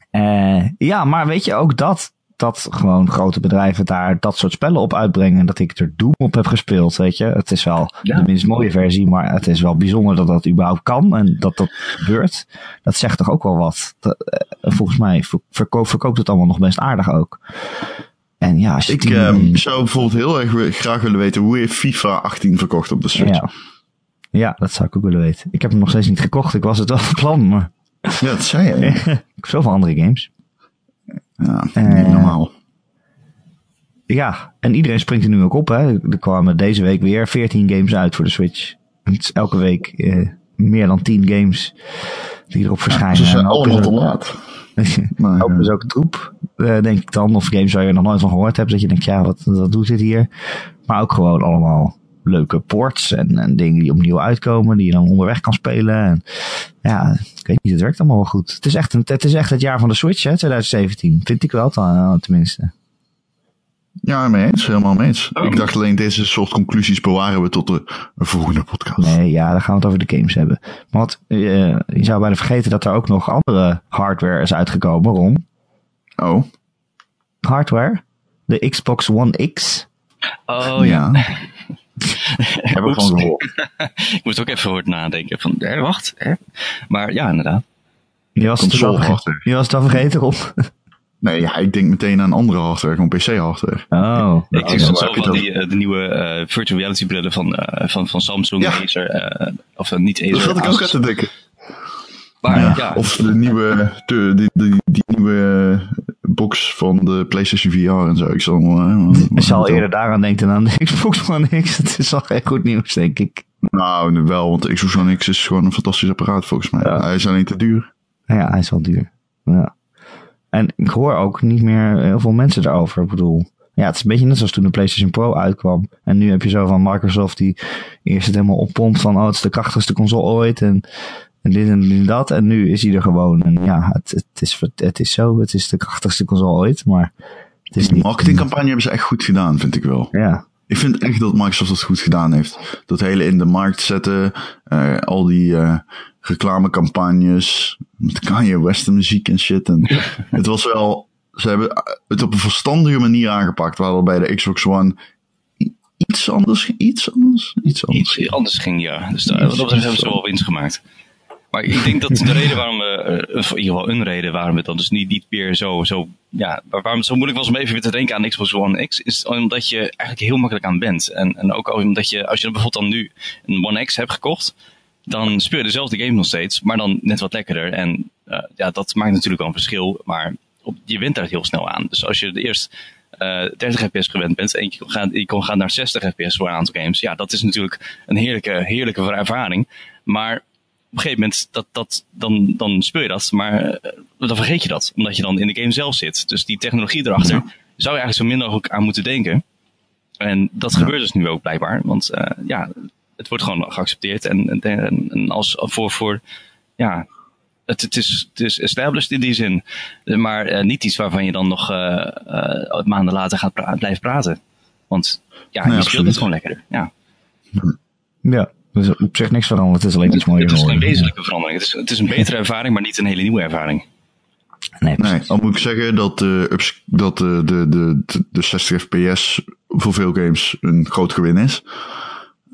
eh, ja, maar weet je ook dat, dat gewoon grote bedrijven daar dat soort spellen op uitbrengen. Dat ik er Doom op heb gespeeld, weet je. Het is wel Ja. de minst mooie versie, maar het is wel bijzonder dat dat überhaupt kan en dat dat gebeurt. Dat zegt toch ook wel wat. Dat, eh, volgens mij ver- verko- verkoopt het allemaal nog best aardig ook. En ja, je Ik tien- ehm, zou bijvoorbeeld heel erg graag willen weten hoe heeft FIFA 18 verkocht op de Switch. ja. ja, dat zou ik ook willen weten. Ik heb hem nog steeds niet gekocht. Ik was het wel van plan, maar Ja, dat zei je. ik heb zoveel andere games. Ja, Eh, niet normaal. Ja, en iedereen springt er nu ook op. Hè. Er kwamen deze week weer 14 games uit voor de Switch. Het is elke week eh, meer dan 10 games die erop verschijnen. Ze zijn allemaal is te laat. Maar, Ook is ook troep, eh, denk ik dan. Of games waar je nog nooit van gehoord hebt. Dat je denkt, ja, wat, wat doet dit hier? Maar ook gewoon allemaal leuke ports en, en dingen die opnieuw uitkomen. Die je dan onderweg kan spelen. En ja, ik weet niet, het werkt allemaal wel goed. Het is echt, een, het, is echt het jaar van de Switch, hè, 2017. Vind ik wel, eh, tenminste. Ja, mee eens. Helemaal mee eens. Ik dacht alleen deze soort conclusies bewaren we tot de volgende podcast. Nee, ja, dan gaan we het over de games hebben. Maar wat, eh, je zou bijna vergeten dat er ook nog andere hardware is uitgekomen, Ron. Oh, Hardware? De Xbox One X. Oh ja. ja. Heb ik van gehoord. ik moest ook even over het nadenken. Van, hè, wacht. Hè? Maar ja, inderdaad. Je was, het Console al vergeten, hardware. je was het al vergeten, Ron. Nee, ja, ik denk meteen aan andere hardware, gewoon PC-hardware. Oh. Ik heb je van het die, eh, de nieuwe eh, virtual reality brillen van, eh, van, van Samsung, Ja. Acer, eh, of niet Acer. Dat zat ik ook uit te denken. Maar Ja. ja, Of de nieuwe, de, die, die, die nieuwe box van de PlayStation VR en zo. Ik zal, uh, Ik zal eerder daaraan denken dan aan de Xbox One X. Het is al geen goed nieuws, denk ik. Nou, wel, want de Xbox One X is gewoon een fantastisch apparaat volgens mij. Ja. Hij is alleen te duur. Ja, hij is wel duur. Ja. En ik hoor ook niet meer heel veel mensen daarover. Ik bedoel, ja, het is een beetje net zoals toen de PlayStation Pro uitkwam. En nu heb je zo van Microsoft die eerst het helemaal oppompt van, oh, het is de krachtigste console ooit. En, en dit en dat. En nu is hij er gewoon. En ja, het, het, is, het is zo. Het is de krachtigste console ooit. Maar het is De niet. marketingcampagne hebben ze echt goed gedaan, vind ik wel. Ja. Ik vind echt dat Microsoft dat goed gedaan heeft. Dat hele in de markt zetten, eh, al die eh, reclamecampagnes, met Kanye West en muziek en shit. En het was wel, ze hebben het op een verstandige manier aangepakt, waar bij de Xbox One iets anders, iets anders, iets anders. iets anders ging, ja. Dus daar, wat dat betreft hebben ze wel winst gemaakt. Maar ik denk dat de reden waarom we, eh, in ieder geval een reden waarom het dan dus niet, niet meer zo, zo, ja, waar- waarom het zo moeilijk was om even weer te denken aan Xbox One X, is omdat je eigenlijk heel makkelijk aan bent. En, en ook omdat je, als je bijvoorbeeld dan nu een One X hebt gekocht, dan speel je dezelfde game nog steeds, maar dan net wat lekkerder. En eh, ja, dat maakt natuurlijk wel een verschil, maar je wint daar heel snel aan. Dus als je eerst eh 30 fps gewend bent en je kon, gaan, je kon gaan naar 60 fps voor een aantal games, ja, dat is natuurlijk een heerlijke, heerlijke ervaring. Maar op een gegeven moment, dat, dat, dan, dan speel je dat, maar eh, dan vergeet je dat, omdat je dan in de game zelf zit. Dus die technologie erachter zou je eigenlijk zo min mogelijk aan moeten denken. En dat gebeurt dus nu ook blijkbaar, want eh, ja, het wordt gewoon geaccepteerd en, en, en- als voor, voor ja, het, het, is, het is established in die zin, maar eh, niet iets waarvan je dan nog maanden later gaat pra- blijven praten. Want ja, Nee, je speelt absoluut. het gewoon lekkerder. Ja. Ja. Dus op zich niks veranderd. Het is alleen iets mooier Het is geen wezenlijke verandering. Het is, het is een betere ervaring, maar niet een hele nieuwe ervaring. Nee. Nee, al moet ik zeggen dat, de ups- dat de, de, de, de, de 60 fps voor veel games een groot gewin is.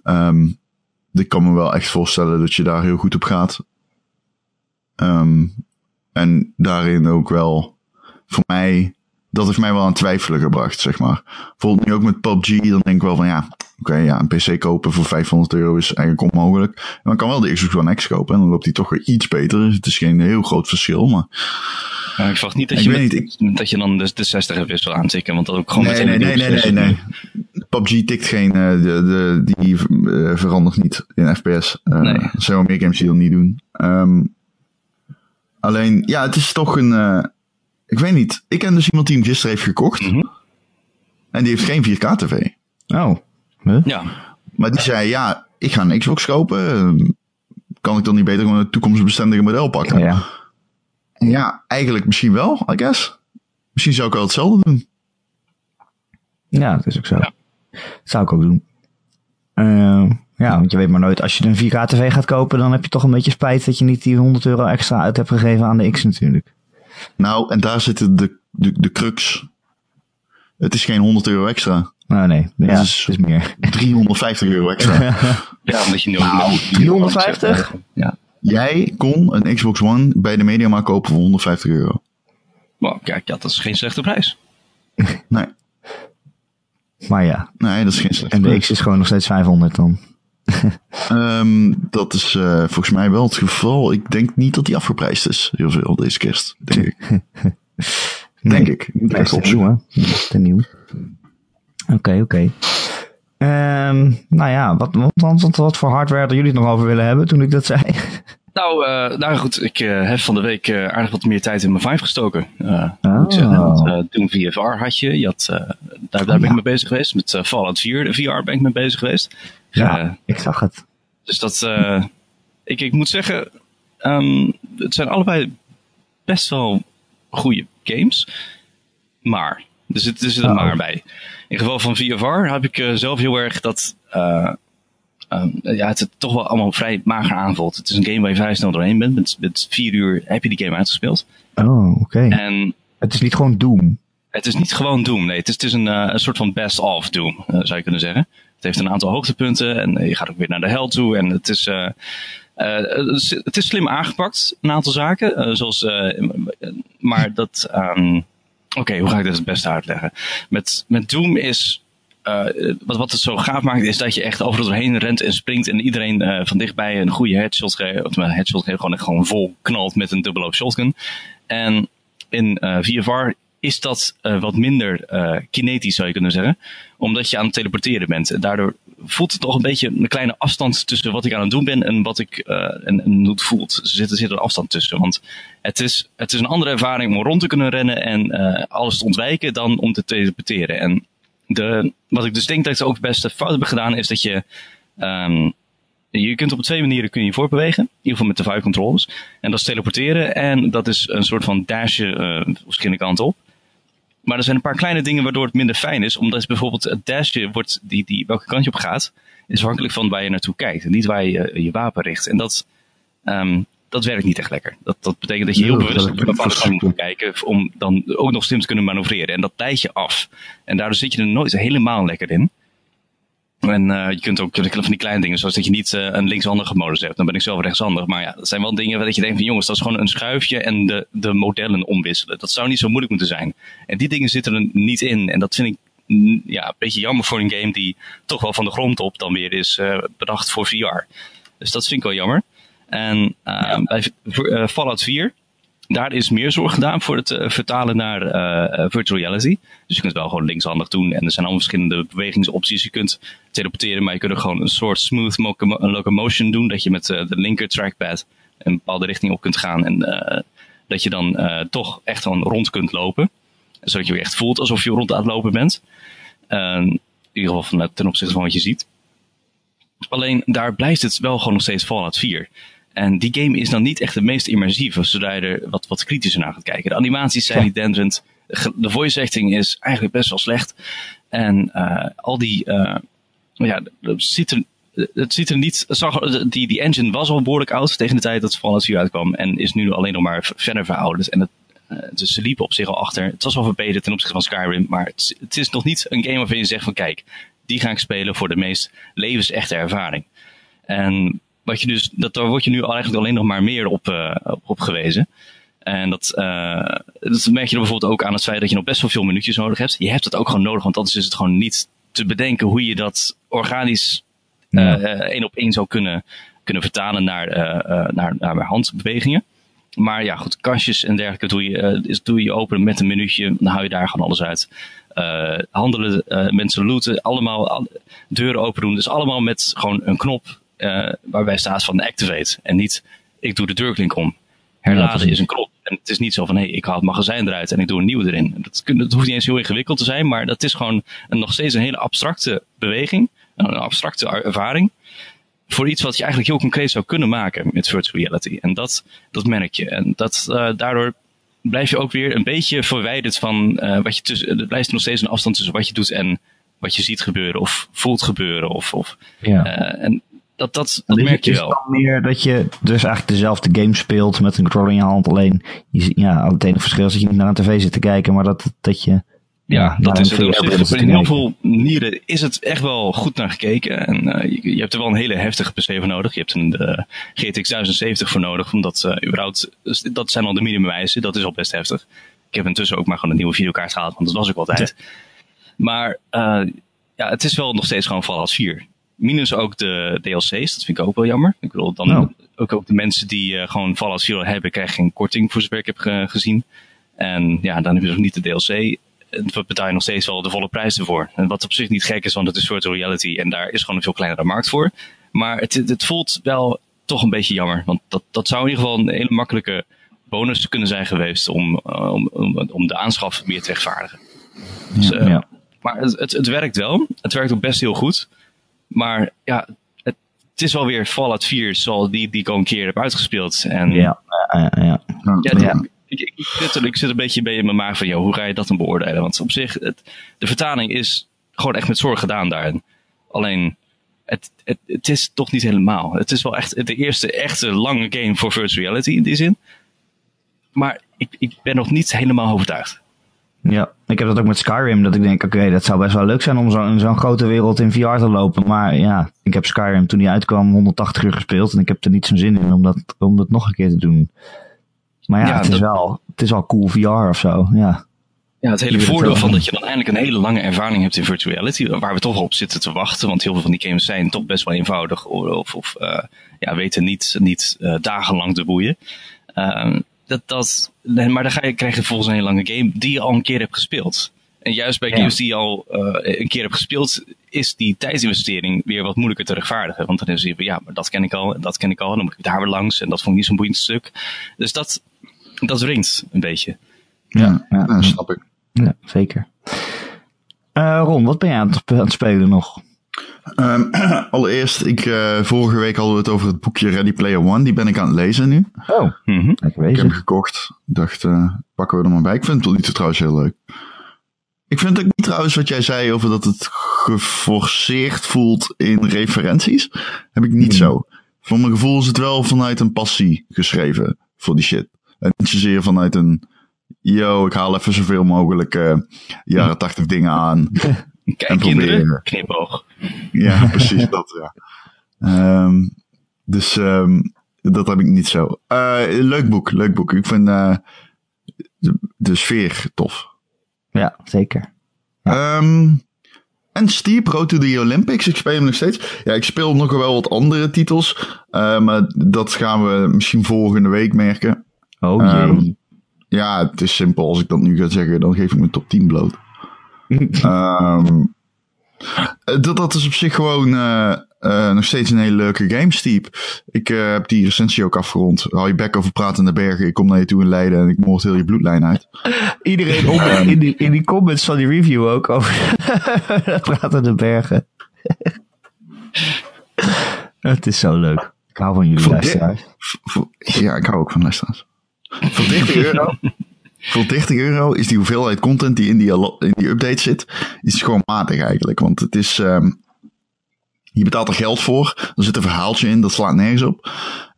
Ehm, ik kan me wel echt voorstellen dat je daar heel goed op gaat. Ehm, en daarin ook wel, voor mij, dat heeft mij wel aan twijfelen gebracht, zeg maar. Bijvoorbeeld nu ook met PUBG, dan denk ik wel van ja, oké, ja, een PC kopen voor 500 euro is eigenlijk onmogelijk. En dan kan wel de Xbox One X kopen en dan loopt die toch weer iets beter. Dus het is geen heel groot verschil, maar... Ja, ik verwacht niet dat Ik je, weet met- niet, dat je dan de, de 60 fps wil aantikken, want dat ook gewoon Nee, meteen nee, nee, nee, nee, nee. PUBG tikt geen, eh, de, de, die eh, verandert niet in FPS. Eh, Nee. Wel meer games die dat niet doen. Ehm, alleen, ja, het is toch een, ik weet niet. Ik ken dus iemand die hem gisteren heeft gekocht. Mhm. En die heeft geen 4K tv. Oh. Huh? Ja, Maar die zei, ja, ik ga een Xbox kopen. Ehm, Kan ik dan niet beter gewoon een toekomstbestendige model pakken? Ja. Ja, eigenlijk misschien wel, I guess. Misschien zou ik wel hetzelfde doen. ja, dat is ook zo. Ja. Dat zou ik ook doen. Eh, ja, want je weet maar nooit, als je een 4K tv gaat kopen, dan heb je toch een beetje spijt dat je niet die 100 euro extra uit hebt gegeven aan de X natuurlijk. Nou, en daar zitten de, de, de crux. Het is geen 100 euro extra. Nou nee, ja, het is- is meer. 350 euro extra. ja omdat je nu. Nou, 350? Ja. Jij kon een Xbox One bij de Mediamarkt kopen voor 150 euro. Wow, kijk, ja, dat is geen slechte prijs. Nee, Maar ja, nee dat is geen slechte en de. X is gewoon nog steeds 500 dan. Ehm, dat is eh, volgens mij wel het geval. Ik denk niet dat die afgeprijsd is. Heel veel deze kerst, denk ik. Denk ik. Moet ik Nee, even is te nieuw, opzoeken. te nieuw. Oké, oké. Ehm, nou ja, wat, wat, wat, wat voor hardware hadden jullie het nog over willen hebben toen ik dat zei? Nou, eh, nou goed, ik eh, heb van de week eh, aardig wat meer tijd in mijn Vive gestoken. Eh, Oh. moet ik zeggen. Want, toen VFR had je, je had, eh, daar, daar ben ja. ik mee bezig geweest. Met eh, Fallout 4, de VR ben ik mee bezig geweest. Ja, ik zag het. dus dat, eh, ik, ik moet zeggen, ehm, het zijn allebei best wel goede games. Maar, er zit, er zit een Oh. maar bij. In geval van VFR heb ik eh, zelf heel erg dat, eh, ehm, ja, het, het toch wel allemaal vrij mager aanvoelt. Het is een game waar je vrij snel doorheen bent. Met, met vier uur heb je die game uitgespeeld. Oh, oké. En Het is niet gewoon Doom. het is niet gewoon Doom. Nee, het is, het is een, een soort van best-of Doom, zou je kunnen zeggen. Heeft een aantal hoogtepunten en eh, je gaat ook weer naar de hel toe. En het is, eh, het is- slim aangepakt, een aantal zaken. zoals, maar dat. ehm, Oké, hoe ga ik dit het beste uitleggen? Met, met Doom is. eh, wat, wat het zo gaaf maakt, is dat je echt overal doorheen rent en springt. En iedereen van dichtbij een goede headshot geeft. Of een headshot geeft, gewoon, gewoon vol knalt met een dubbele shotgun. En in eh VFR is dat eh, wat minder eh, kinetisch, zou je kunnen zeggen. Omdat je aan het teleporteren bent. En daardoor voelt het toch een beetje een kleine afstand tussen wat ik aan het doen ben en wat ik eh, en, en het voelt. Er zit, er zit een afstand tussen. Want het is, het is een andere ervaring om rond te kunnen rennen en alles te ontwijken dan om te teleporteren. En de, wat ik dus denk dat ook het beste fout hebben gedaan, is dat je. ehm, je kunt op twee manieren kun je voortbewegen. In ieder geval met de Vive controllers. En dat is teleporteren. En dat is een soort van dashen eh verschillende kanten op. Maar er zijn een paar kleine dingen waardoor het minder fijn is. Omdat bijvoorbeeld het dashen wordt, die, die, welke kant je op gaat, is afhankelijk van waar je naartoe kijkt. En niet waar je eh, je wapen richt. En dat, ehm, dat werkt niet echt lekker. Dat, dat betekent dat je heel Ja, bewust op een bepaalde moet kijken. Om dan ook nog slim te kunnen manoeuvreren. En dat leidt je af. En daardoor zit je er nooit helemaal lekker in. En eh, je kunt ook van die kleine dingen, zoals dat je niet eh, een linkshandige modus hebt. Dan ben ik zelf rechtshandig. Maar ja, dat zijn wel dingen waar dat je denkt van jongens, dat is gewoon een schuifje en de, de modellen omwisselen. Dat zou niet zo moeilijk moeten zijn. En die dingen zitten er niet in. En dat vind ik mm, ja, een beetje jammer voor een game die toch wel van de grond op dan weer is eh, bedacht voor VR. Dus dat vind ik wel jammer. En bij Fallout 4, daar is meer zorg gedaan voor het eh, vertalen naar eh, eh, virtual reality. Dus je kunt wel gewoon linkshandig doen. En er zijn allemaal verschillende bewegingsopties. Je kunt teleporteren, maar je kunt ook gewoon een soort smooth locomotion doen. Dat je met de linker trackpad een bepaalde richting op kunt gaan. En dat je dan toch echt gewoon rond kunt lopen. Zodat je je echt voelt alsof je rond aan het lopen bent. Eh, in ieder geval ten opzichte van wat je ziet. Alleen daar blijft het wel gewoon nog steeds Fallout 4. En die game is dan niet echt de meest immersieve, zodra je er wat, wat kritischer naar gaat kijken. De animaties zijn Ja. niet denderend. De voice acting is eigenlijk best wel slecht. En eh, al die, eh, ja, het ziet er, het ziet er niet, zag, die, die engine was al behoorlijk oud tegen de tijd dat Fallout 4 uitkwam. En is nu alleen nog maar verder verouderd. En het, eh, dus ze liepen op zich al achter. Het was wel verbeterd ten opzichte van Skyrim, maar het, is- het is nog niet een game waarvan je zegt van kijk, die ga ik spelen voor de meest levensechte ervaring. En wat je dus, dat, daar word je nu eigenlijk alleen nog maar meer op, uh, op gewezen. En dat, uh, dat merk je bijvoorbeeld ook aan het feit dat je nog best wel veel minuutjes nodig hebt. Je hebt het ook gewoon nodig, want anders is het gewoon niet te bedenken hoe je dat organisch ja. één op één zou kunnen, kunnen vertalen naar, naar, naar handbewegingen. Maar ja, goed, kastjes en dergelijke doe je, uh, doe je open met een minuutje. Dan hou je daar gewoon alles uit. Uh, handelen, uh, mensen looten, allemaal deuren open doen. Dus allemaal met gewoon een knop waarbij staat van activate. En niet, ik doe de deurklink om. Herladen is een knop. En het is niet zo van, hé, hey, ik haal het magazijn eruit en ik doe een nieuwe erin. Dat, dat hoeft niet eens heel ingewikkeld te zijn, maar dat is gewoon een, nog steeds een hele abstracte beweging. Een abstracte ervaring voor iets wat je eigenlijk heel concreet zou kunnen maken met virtual reality. En dat, dat merk je. En dat, uh, daardoor blijf je ook weer een beetje verwijderd van uh, wat je tussen. Er blijft nog steeds een afstand tussen wat je doet en wat je ziet gebeuren of voelt gebeuren. Of, of, ja. uh, en dat, dat, dat merk je wel. Het is dan meer dat je dus eigenlijk dezelfde game speelt met een controller in je hand. Alleen, je, ja, het enige verschil is dat je niet naar een tv zit te kijken, maar dat, dat je ja, dat is het. In heel veel manieren is het echt wel goed naar gekeken. En uh, je, je, hebt er wel een hele heftige PC voor nodig. Je hebt een uh, GTX 1070 voor nodig. Omdat uh, überhaupt, dat zijn al de minimumeisen. Dat is al best heftig. Ik heb intussen ook maar gewoon een nieuwe videokaart gehaald. Want dat was ook altijd. Ja. Maar ja, het is wel nog steeds gewoon Fallout 4. Minus ook de DLC's. Dat vind ik ook wel jammer. Ik bedoel, dan oh. ook, ook de mensen die gewoon Fallout 4 hebben, krijgen geen korting voor zover ik heb gezien. En ja, dan heb je nog niet de DLC we betalen nog steeds wel de volle prijs ervoor. En wat op zich niet gek is, want het is virtual reality en daar is gewoon een veel kleinere markt voor. Maar het, het voelt wel toch een beetje jammer. Want dat, dat zou in ieder geval een hele makkelijke bonus kunnen zijn geweest om, om, om, om de aanschaf meer te rechtvaardigen. Dus, ja, uh, ja. Maar het, het, het, werkt wel. Het werkt ook best heel goed. Maar ja, het, het is wel weer Fallout 4 zoals die, die ik al een keer heb uitgespeeld. En, ja, ja, ja. ja, ik, ik, ik, zit, ik zit een beetje bij in mijn maag van, joh, hoe ga je dat dan beoordelen? Want op zich, het, de vertaling is gewoon echt met zorg gedaan daarin. Alleen, het, het, het is toch niet helemaal. Het is wel echt de eerste echte lange game voor virtual reality in die zin. Maar ik, ik ben nog niet helemaal overtuigd. Ja, ik heb dat ook met Skyrim, dat ik denk, oké, okay, dat zou best wel leuk zijn om zo, in zo'n grote wereld in VR te lopen. Maar ja, ik heb Skyrim toen die uitkwam 180 uur gespeeld en ik heb er niet zo'n zin in om dat, om dat nog een keer te doen. Maar ja, ja het, is wel, het is wel cool VR of zo. Ja, ja het hele voordeel van dat je dan eindelijk een hele lange ervaring hebt in virtual reality, waar we toch op zitten te wachten, want heel veel van die games zijn toch best wel eenvoudig of, of uh, ja, weten niet, niet uh, dagenlang te boeien. Uh, dat, dat, maar dan ga je, krijg je volgens een hele lange game die je al een keer hebt gespeeld. En juist bij games die je al uh, een keer hebt gespeeld, is die tijdsinvestering weer wat moeilijker te rechtvaardigen. Want dan is je, ja, maar dat ken ik al, en dat ken ik al, en dan moet ik daar weer langs, en dat vond ik niet zo'n boeiend stuk. Dus dat, dat wringt een beetje. Ja, ja, ja snap ik. Ja, zeker. Uh, Ron, wat ben je aan het, aan het spelen nog? Um, allereerst, ik, uh, vorige week hadden we het over het boekje Ready Player One. Die ben ik aan het lezen nu. Oh, mm -hmm. ik heb hem gekocht. dacht, uh, pakken we er maar bij. Ik vind het wel niet trouwens heel leuk. Ik vind het ook niet trouwens wat jij zei over dat het geforceerd voelt in referenties. Heb ik niet mm. zo. Voor mijn gevoel is het wel vanuit een passie geschreven voor die shit. En niet zozeer vanuit een, yo, ik haal even zoveel mogelijk uh, jaren tachtig dingen aan. Kijk, en kinderen, knipoog. Ja, precies dat, ja. Um, dus um, dat heb ik niet zo. Uh, leuk boek, leuk boek. Ik vind uh, de, de, sfeer tof. Ja, zeker. Ja. Um, en Steep, Road to the Olympics. Ik speel hem nog steeds. Ja, ik speel nog wel wat andere titels. Uh, maar dat gaan we misschien volgende week merken. Oh jee. Ja, het is simpel. Als ik dat nu ga zeggen, dan geef ik mijn top 10 bloot. um, dat, dat is op zich gewoon uh, uh, nog steeds een hele leuke game, Steep. Ik uh, heb die recensie ook afgerond. Hou je bek over pratende bergen. Ik kom naar je toe in Leiden en ik moord heel je bloedlijn uit. Iedereen om um, in, die, in die comments van die review ook over pratende bergen. Het is zo leuk. Ik hou van jullie luisteraars. Ja, ik hou ook van luisteraars. Voor 30 euro. Voor 30 euro is die hoeveelheid content die in die, in die update zit, is gewoon matig eigenlijk. Want het is, um, je betaalt er geld voor. Er zit een verhaaltje in, dat slaat nergens op.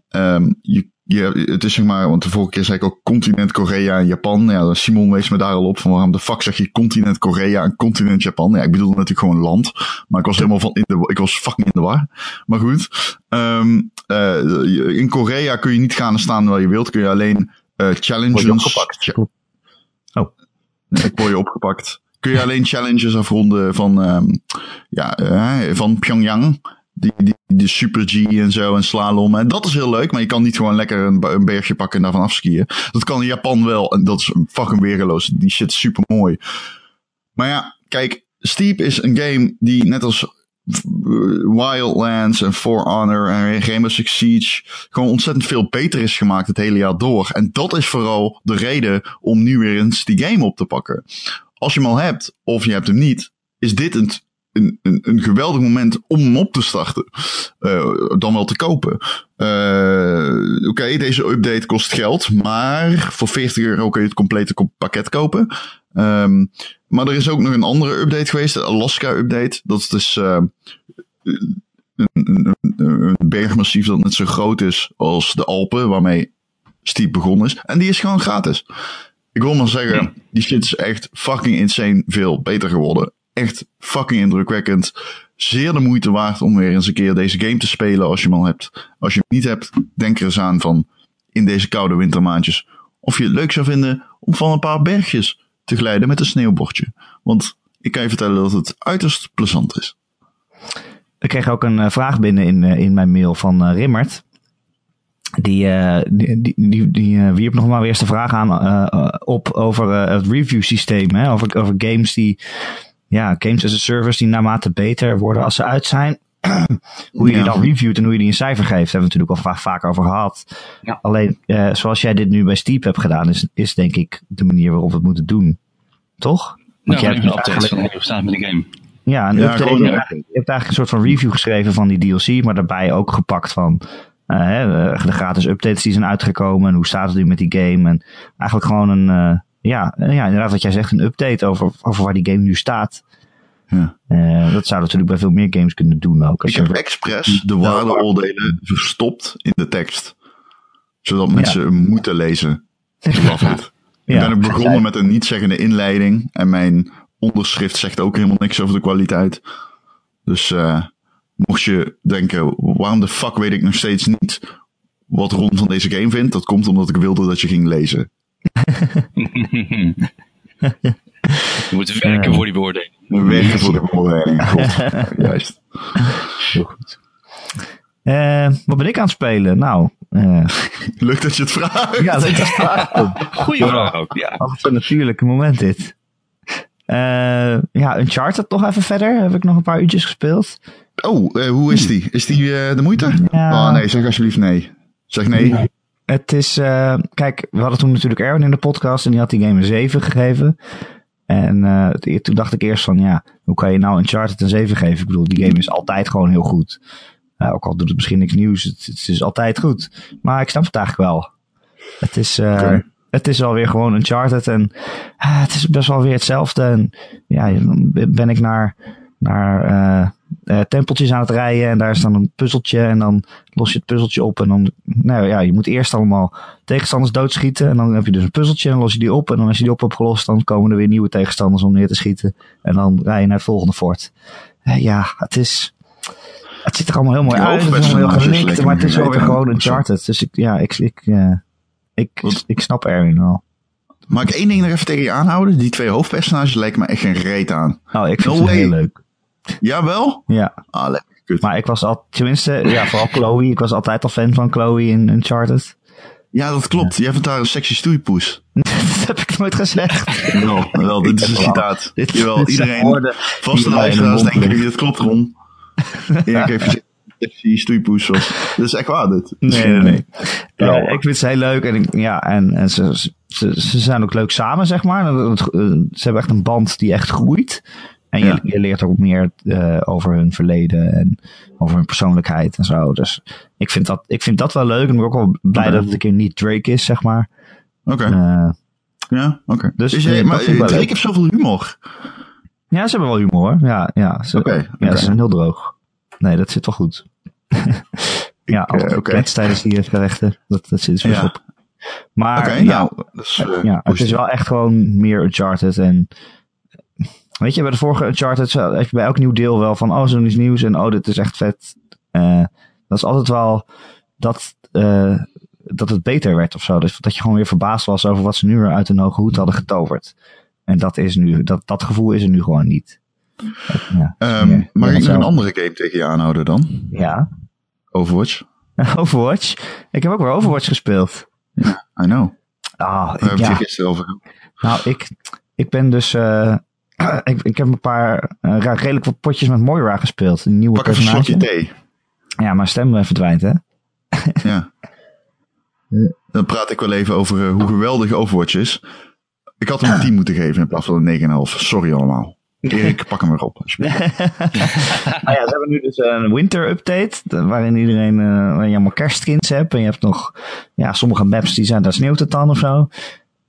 Um, je je, het is zeg maar, want de vorige keer zei ik ook continent Korea en Japan. Ja, Simon wees me daar al op van waarom de fuck zeg je continent Korea en continent Japan. Ja, ik bedoel natuurlijk gewoon land. Maar ik was helemaal van in de, ik was fucking in de war. Maar goed, um, uh, in Korea kun je niet gaan en staan waar je wilt. Kun je alleen uh, challenges. Oh. Ik word je opgepakt. Kun je alleen challenges afronden van, um, ja, uh, van Pyongyang die, die, de Super G en zo en slalom. En dat is heel leuk, maar je kan niet gewoon lekker een, een bergje pakken en daarvan afskiën. Dat kan in Japan wel en dat is fucking weergeloos. Die shit is super mooi. Maar ja, kijk, Steep is een game die net als Wildlands en For Honor en Rainbow Siege gewoon ontzettend veel beter is gemaakt het hele jaar door. En dat is vooral de reden om nu weer eens die game op te pakken. Als je hem al hebt of je hebt hem niet, is dit een een, een, geweldig moment om hem op te starten. Uh, dan wel te kopen. Uh, Oké, deze update kost geld, maar voor 40 euro kun je het complete pakket kopen. Um, maar er is ook nog een andere update geweest, de Alaska update. Dat is dus uh, een, een, een, bergmassief dat net zo groot is als de Alpen, waarmee Steep begonnen is. En die is gewoon gratis. Ik wil maar zeggen, die shit is echt fucking insane veel beter geworden echt fucking indrukwekkend. Zeer de moeite waard om weer eens een keer deze game te spelen als je hem al hebt. Als je hem niet hebt, denk er eens aan van in deze koude wintermaandjes. Of je het leuk zou vinden om van een paar bergjes te glijden met een sneeuwbordje. Want ik kan je vertellen dat het uiterst plezant is. Ik kreeg ook een vraag binnen in, in mijn mail van uh, Rimmert. Die, uh, die, die, die, die uh, wierp nog maar weer eens de vraag aan op over het review systeem. Hè? Over, over games die ja, games as a service die naarmate beter worden als ze uit zijn. Hoe je die dan reviewt en hoe je die een cijfer geeft, hebben we natuurlijk al vaak, vaak over gehad. Ja. Alleen, uh, zoals jij dit nu bij Steep hebt gedaan, is, is denk ik de manier waarop we het moeten doen. Toch? Want nou, je hebt van hoe staat met de game. Ja, een Ja, update, gewoon, je, hebt, je hebt eigenlijk een soort van review geschreven van die DLC, maar daarbij ook gepakt van uh, hè, de gratis updates die zijn uitgekomen en hoe staat het nu met die game. En eigenlijk gewoon een, uh, ja, ja, inderdaad wat jij zegt, een update over, over waar die game nu staat. Ja. Uh, dat zou natuurlijk bij veel meer games kunnen doen ook. Ik heb expres de waardeoordelen verstopt in de tekst. Zodat mensen hem moeten lezen. It. Ik Ja. ben ook begonnen met een niet-zeggende inleiding. En mijn onderschrift zegt ook helemaal niks over de kwaliteit. Dus eh mocht je denken, waarom de fuck weet ik nog steeds niet wat Ron van deze game vindt? Dat komt omdat ik wilde dat je ging lezen. Je moet werken voor die beoordeling. Werken voor de beoordeling. God, juist. Heel goed. Eh, wat ben ik aan het spelen? Nou, eh Leuk dat je het vraagt. ja, dat is Goeie vraag ook, ja. altijd een natuurlijke moment dit. Eh ja, Uncharted nog even verder. Heb ik nog een paar uurtjes gespeeld. Oh, eh, hoe is die? Is die eh, de moeite? Ja. Oh nee, zeg alsjeblieft nee. Zeg nee. Het is, eh, kijk, we hadden toen natuurlijk Erwin in de podcast en die had die game een 7 gegeven. En eh, het- toen dacht ik eerst van, ja, hoe kan je nou Uncharted een 7 geven? Ik bedoel, die game is altijd gewoon heel goed. Eh, ook al doet het misschien niks nieuws, het, het is altijd goed. Maar ik snap het eigenlijk wel. Het is, eh, Oké. het is alweer gewoon Uncharted en het is best wel weer hetzelfde. En ja, dan ben ik naar, naar eh, tempeltjes aan het rijden en daar is dan een puzzeltje en dan los je het puzzeltje op en dan, nou ja, je moet eerst allemaal tegenstanders doodschieten en dan heb je dus een puzzeltje en los je die op en dan als je die op hebt gelost dan komen er weer nieuwe tegenstanders om neer te schieten en dan rij je naar het volgende fort. Eh, ja, het is, het ziet er allemaal heel mooi uit, het is allemaal heel gelikt, maar het is wel weer gewoon Uncharted. Dus ik, ja, ik, ik, eh, ik, ik snap Erwin wel. Mag ik één ding nog even tegen je aanhouden? Die twee hoofdpersonages lijken me echt geen reet aan. Oh, ik vind No het way. heel leuk. Jawel? Ja, Ah, lekker. Kut. maar ik was al, tenminste, ja, vooral Chloe. Ik was altijd al fan van Chloe in Uncharted. Ja, dat klopt. Jij vindt haar een sexy stoeipoes. dat heb ik nooit gezegd. Wel, wel dit is een citaat. Dit- Jawel, dit iedereen, vaste luisteraars denken, dat klopt Ron. Heeft gezegd, sexy stoeipoes was. Dat is echt waar dit. Nee, nee, nee. Ja. Eh, ik vind ze heel leuk en, ik, ja, en, en ze, ze, ze zijn ook leuk samen, zeg maar. Eh, Ze hebben echt een band die echt groeit. En je, Ja. je leert ook meer eh, over hun verleden en over hun persoonlijkheid en zo. Dus ik vind dat, ik vind dat wel leuk. En ik ben ook wel blij dat het een keer niet Drake is, zeg maar. Oké, Eh, ja, oké. dus, Dus, nee, dat maar Drake leuk. heeft zoveel humor. ja, ze hebben wel humor. Ja, ja, ze, Oké, ja, ze zijn heel droog. Nee, dat zit wel goed. ja, eh, oké. okay. tijdens die gerechten. Dat, dat zit dus Ja. op. Maar ja, nou, dat is, eh, ja, het is wel echt gewoon meer Uncharted. En weet je, bij de vorige Uncharted heb je bij elk nieuw deel wel van, oh, zo'n iets nieuws en oh, dit is echt vet. Eh, dat is altijd wel dat, eh, dat het beter werd of zo. Dus dat je gewoon weer verbaasd was over wat ze nu weer uit een hoge hoed hadden getoverd. En dat is nu, dat, dat gevoel is er nu gewoon niet. Ja, Ehm, meer- meer ik nog een andere game tegen je aanhouden dan? Ja. Overwatch? Overwatch. Ik heb ook weer Overwatch gespeeld. I know. Ah, het ja. gisteren over gehad. Nou, ik, ik ben dus. eh, ik, ik heb een paar eh, redelijk wat potjes met Moira gespeeld. Een nieuwe Pak even een slokje thee. Ja, mijn stem eh, verdwijnt, hè? Ja. Dan praat ik wel even over eh, hoe geweldig Overwatch is. Ik had hem een 10 moeten geven in plaats van een 9,5. Sorry allemaal. Erik, pak hem weer op. Nou ja, ze hebben nu dus een winter update. Waarin iedereen. eh waarin je allemaal kerstskins hebt. En je hebt nog. Ja, sommige maps die zijn. Daar sneeuwt het dan of zo.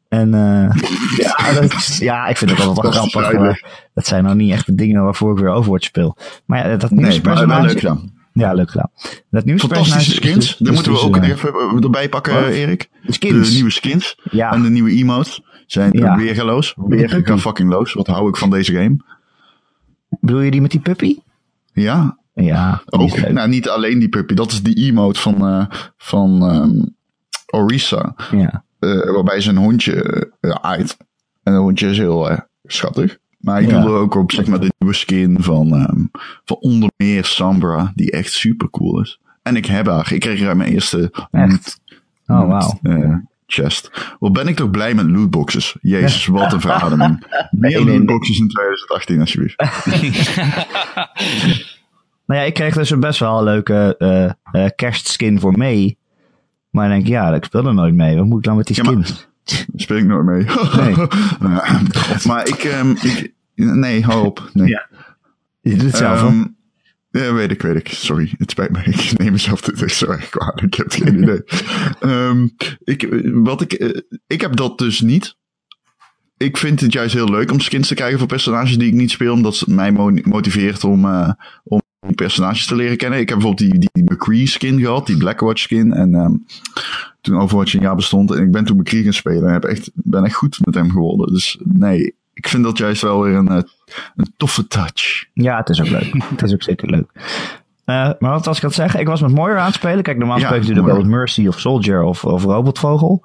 En. eh ja, dat is- ja, ik vind het altijd wel is grappig. Maar dat zijn nou niet echt de dingen waarvoor ik weer Overwatch speel. Maar ja, dat Nee, maar wel leuk gedaan. Ja, leuk gedaan. Dat Fantastische is skins. dus- Die is moeten we dus, ook eh, even erbij pakken, wat? Erik. skins. De nieuwe skins. Ja. En de nieuwe emotes zijn Ja. weergeloos. puppy. Weer fucking loos. Wat hou ik van deze game? Bedoel je die met die puppy? Ja, Ja, ook. Nou, niet alleen die puppy. Dat is die emote van, eh, van ehm, Orisa. Ja. Eh, waarbij zijn hondje eh, aait. En dat hondje is heel eh, schattig. Maar ik Ja. doe er ook op zeg maar de nieuwe skin van, ehm, van onder meer Sombra. Die echt super cool is. En ik heb haar. Ik kreeg haar mijn eerste Echt? Oh, wauw. eh, chest. Wat ben ik toch blij met lootboxes. Jezus, wat een verademing. Meer lootboxes in 2018 alsjeblieft. Nou ja, ik kreeg dus een best wel een leuke eh, eh, kerstskin voor mee. Maar ik denk, ja, ik speel er nooit mee. Wat moet ik dan met die Ja, maar- skins? Speel ik nooit mee. Nee. Maar ik, ehm, ik... Nee, hou op. Nee. Ja. Je doet het zelf. Ehm, ja, weet ik, weet ik. Sorry, het spijt me. Ik neem mezelf dit echt zo erg kwalijk. Ik heb geen idee. Ehm, ik, wat ik, eh, ik heb dat dus niet. Ik vind het juist heel leuk om skins te krijgen voor personages die ik niet speel. Omdat het mij mo- motiveert om, eh, om personages te leren kennen. Ik heb bijvoorbeeld die, die McCree skin gehad. Die Blackwatch skin. En ehm, toen Overwatch een jaar bestond. En ik ben toen McCree gaan spelen. En heb echt, ben echt goed met hem geworden. Dus nee, ik vind dat juist wel weer een, eh, een toffe touch. Ja, het is ook leuk. het is ook zeker leuk. Eh, maar wat was ik aan het zeggen? Ik was met Moira aan het spelen. Kijk, normaal Ja, speel je wel Mercy of Soldier of, of Robotvogel.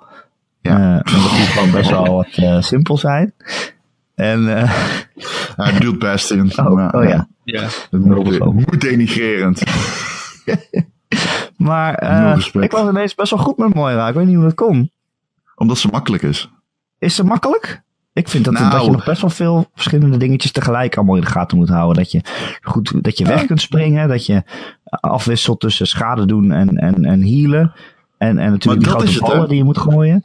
Ja. Eh, omdat die gewoon best wel wat simpel zijn. En, Hij bedoelt Bastion. oh, oh ja. Ja. Hoe denigrerend. Maar eh, ik was ineens best wel goed met Moira. Ik weet niet hoe dat kon. Omdat ze makkelijk is. Is het makkelijk? Ik vind dat, Nou. dat je nog best wel veel verschillende dingetjes tegelijk allemaal in de gaten moet houden. Dat je goed, dat je weg kunt springen, dat je afwisselt tussen schade doen en, en, en healen. En, en natuurlijk die is grote ballen die je moet gooien.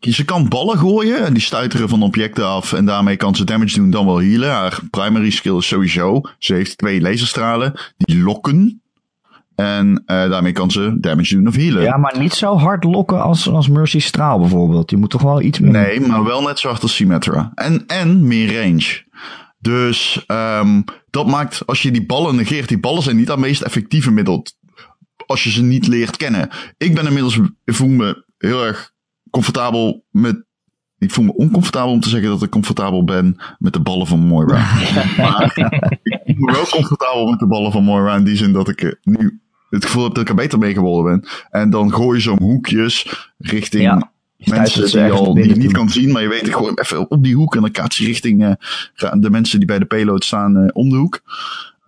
Ze kan ballen gooien en die stuiteren van objecten af en daarmee kan ze damage doen dan wel healen. Haar primary skill is sowieso. Ze heeft twee laserstralen die lokken. En eh, daarmee kan ze damage doen of healen. Ja, maar niet zo hard lokken als, als Mercy Straal bijvoorbeeld. Je moet toch wel iets meer... Nee, maar wel net zo hard als Symmetra. En, en meer range. Dus ehm, dat maakt, als je die ballen negeert, die ballen zijn niet het meest effectieve middel. Als je ze niet leert kennen. Ik ben inmiddels, ik voel me heel erg comfortabel met. Ik voel me oncomfortabel om te zeggen dat ik comfortabel ben met de ballen van Moira. maar ik voel me wel comfortabel met de ballen van Moira in die zin dat ik eh, nu het gevoel heb dat ik er beter mee geworden ben. En dan gooi je ze om hoekjes richting Ja. Je mensen die, ergens al, die je niet kan zien, maar je weet, ik gooi hem even op die hoek en dan kaats je richting eh, de mensen die bij de payload staan eh, om de hoek.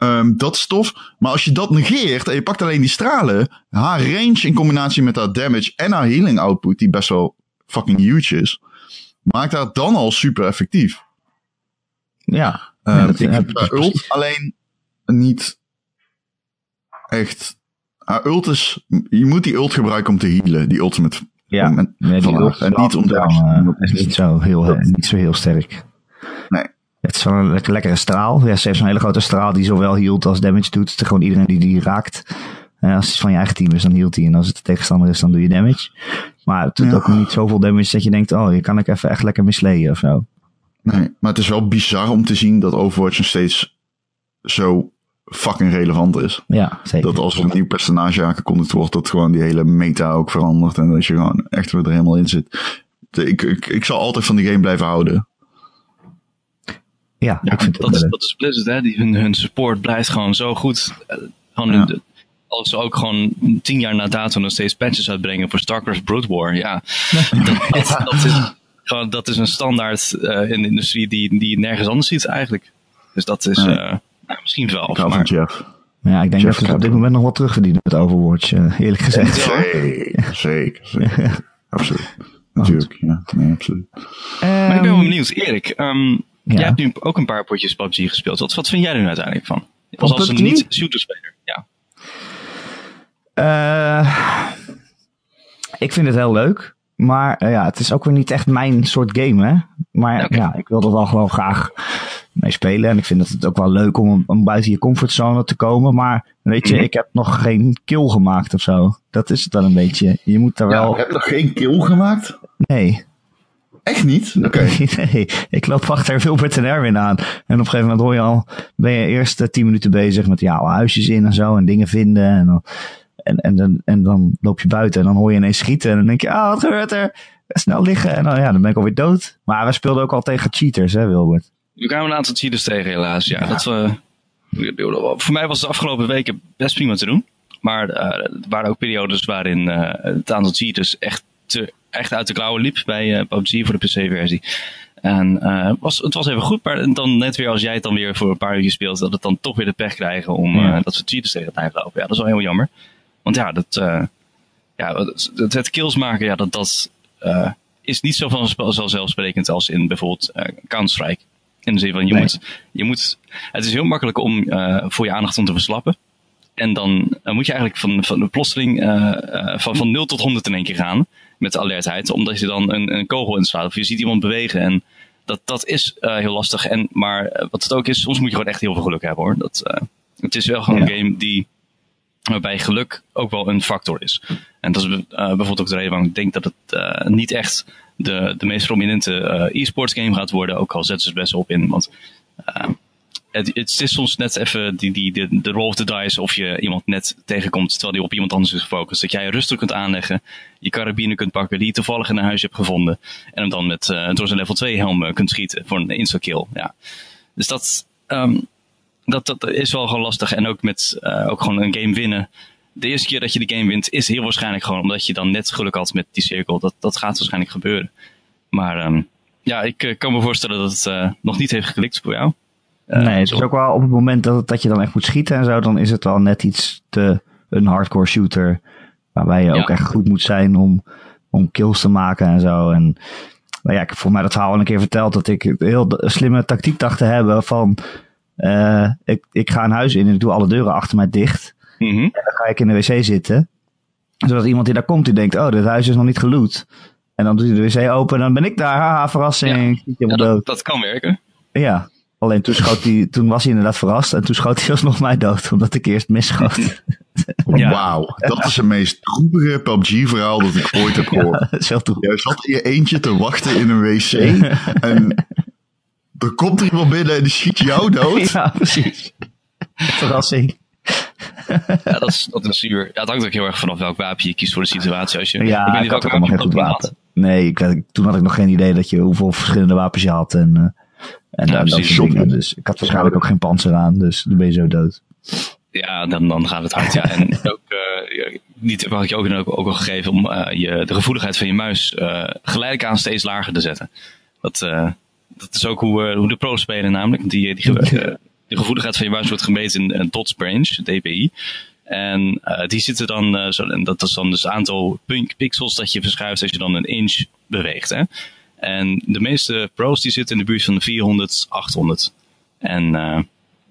Ehm, dat is tof. Maar als je dat negeert en je pakt alleen die stralen, haar range in combinatie met haar damage en haar healing output, die best wel fucking huge is, maakt haar dan al super effectief. Ja. Ehm, Ja, dat ik heb haar ult alleen niet echt. Haar ult is. Je moet die ult gebruiken om te healen, die ultimate. Ja, nee, die haar. ult En niet om te doen. eh, is niet zo heel, eh, niet zo heel sterk. Nee. Het is wel een lekker, lekkere straal. Ja, ze heeft zo'n hele grote straal die zowel healt als damage doet. Gewoon iedereen die die raakt. Eh, als het van je eigen team is, dan healt hij. En als het de tegenstander is, dan doe je damage. Maar het doet Ja. ook niet zoveel damage dat je denkt, oh, hier kan ik even echt lekker misleiden of zo. Nee, maar het is wel bizar om te zien dat Overwatch nog steeds zo fucking relevant is. Ja, zeker. Dat als er een nieuw personage aangekondigd wordt, dat gewoon die hele meta ook verandert. En dat je gewoon echt weer er helemaal in zit. Ik, ik, ik zal altijd van die game blijven houden. Ja, Ja, ik vind het dat, is, dat is Blizzard, hè. Die, hun, hun support blijft gewoon zo goed. Eh, gewoon Ja. de- als ze ook gewoon tien jaar na dato nog steeds patches uitbrengen voor StarCraft Brood War. Ja, dat, dat, dat is, gewoon, dat is een standaard eh, in de industrie die, die je nergens anders ziet eigenlijk. Dus dat is Nee. eh, nou, misschien wel. Ik Maar, Jeff. Ja, ik denk Jeff dat we het op dit moment nog wel terugverdienen met Overwatch, eerlijk gezegd. Zeker, zeker. zeker. Absoluut. Natuurlijk, ja. Nee, absoluut. maar ik ben wel benieuwd. Erik, ehm, Ja. jij hebt nu ook een paar potjes PUBG gespeeld. Wat, wat vind jij er nu uiteindelijk van? Als, als een niet-shooterspeler. Ja. Eh, ik vind het heel leuk. Maar eh, ja, het is ook weer niet echt mijn soort game, hè. Maar ja, ik wil er wel gewoon graag mee spelen. En ik vind het ook wel leuk om, om buiten je comfortzone te komen. Maar weet je, Mhm. ik heb nog geen kill gemaakt of zo. Dat is het dan een beetje. Je moet daar Ja, wel... heb je nog geen kill gemaakt? Nee. Echt niet? Oké. nee, ik loop achter Wilbert en Erwin aan. En op een gegeven moment hoor je al, ben je eerst eh, tien minuten bezig met ja, huisjes in en zo en dingen vinden. En dan, en, en, dan, en dan loop je buiten en dan hoor je ineens schieten. En dan denk je, ah, wat gebeurt er? Snel liggen. En dan, ja, dan ben ik alweer dood. Maar we speelden ook al tegen cheaters, hè, Wilbert? Nu kwamen een aantal cheaters tegen, helaas. Ja, Dat, eh, voor mij was het de afgelopen weken best prima te doen. Maar eh, er waren ook periodes waarin eh, het aantal cheaters echt, te, echt uit de klauwen liep bij eh, PUBG voor de PC-versie. En eh, was, het was even goed, maar dan net weer als jij het dan weer voor een paar uurtjes speelt, dat het dan toch weer de pech krijgen om Ja. eh, dat we cheaters tegen het lijf lopen. Ja, dat is wel heel jammer. Want ja, dat, eh, ja het, het- het kills maken, ja, dat, dat eh, is niet zo vanzelfsprekend als in bijvoorbeeld eh, Counter-Strike. In de zin van, je, Nee. moet, je moet, het is heel makkelijk om eh, voor je aandacht om te verslappen. En dan, moet je eigenlijk van, van de plotseling eh, eh, van, van 0 tot 100 in één keer gaan. Met de alertheid. Omdat je dan een, een kogel inslaat. Of je ziet iemand bewegen. En dat, dat is eh, heel lastig. En, maar eh, wat het ook is, soms moet je gewoon echt heel veel geluk hebben hoor. Dat, eh, het is wel gewoon Ja. een game die, waarbij geluk ook wel een factor is. En dat is bijvoorbeeld ook de reden waarom ik denk dat het niet echt de, de meest prominente e-sports game gaat worden. Ook al zetten ze het best op in. Want het, het is soms net even die, die, de, de roll of the dice of je iemand net tegenkomt terwijl die op iemand anders is gefocust. Dat jij rustig kunt aanleggen, je carabine kunt pakken die je toevallig in een huis hebt gevonden. En hem dan met, eh, door zijn level 2 helm eh, kunt schieten voor een insta-kill. Ja. Dus dat, ehm, dat, dat is wel gewoon lastig. En ook met eh, ook gewoon een game winnen. De eerste keer dat je de game wint is heel waarschijnlijk gewoon omdat je dan net geluk had met die cirkel. Dat, dat gaat waarschijnlijk gebeuren. Maar ehm, ja, ik kan me voorstellen dat het nog niet heeft geklikt voor jou. Eh, nee, het is ook wel op het moment dat, dat je dan echt moet schieten en zo, dan is het wel net iets te een hardcore shooter. Waarbij je Ja. ook echt goed moet zijn om, om kills te maken en zo. En nou ja, ik heb voor mij dat verhaal al een keer verteld dat ik heel slimme tactiek dacht te hebben van eh, ik, ik ga een huis in en ik doe alle deuren achter mij dicht. Mhm. En dan ga ik in de wc zitten. Zodat iemand die daar komt, die denkt, oh, dit huis is nog niet geloot. En dan doet hij de wc open en dan ben ik daar. Haha, verrassing. Ja, dat, dat kan werken. Ja, alleen toen, schoot hij, toen was hij inderdaad verrast en toen schoot hij alsnog mij dood, omdat ik eerst misschoot. Ja. Wauw, dat is het meest droevige PUBG-verhaal dat ik ooit heb gehoord. Toe. Jij zat in je eentje te wachten in een wc en er komt er iemand binnen en die schiet jou dood. Ja, precies. Verrassing. Ja, dat is, dat is zuur. Ja, het hangt ook heel erg vanaf welk wapen je kiest voor de situatie. Als je, Ja, weet ik, had ook allemaal geen goed had. wapen. Nee, ik, toen had ik nog geen idee dat je hoeveel verschillende wapens je had en, eh, en Ja, dat soort dingen. Dus ik had waarschijnlijk ook geen panzer aan, dus dan ben je zo dood. Ja, dan, dan gaat het hard. Ja. En ook, eh, ja, die tip had ik je ook, ook, ook al gegeven om eh, je, de gevoeligheid van je muis eh, geleidelijk aan steeds lager te zetten. Dat, eh, dat is ook hoe, eh, hoe de pro's spelen namelijk. Die, die, eh, de gevoeligheid van je muis wordt gemeten in een dots per inch, DPI. En eh, die zitten dan, eh, zo, en dat is dan dus het aantal pixels dat je verschuift als je dan een inch beweegt. Hè? En de meeste pro's die zitten in de buurt van de 400, 800. En, eh,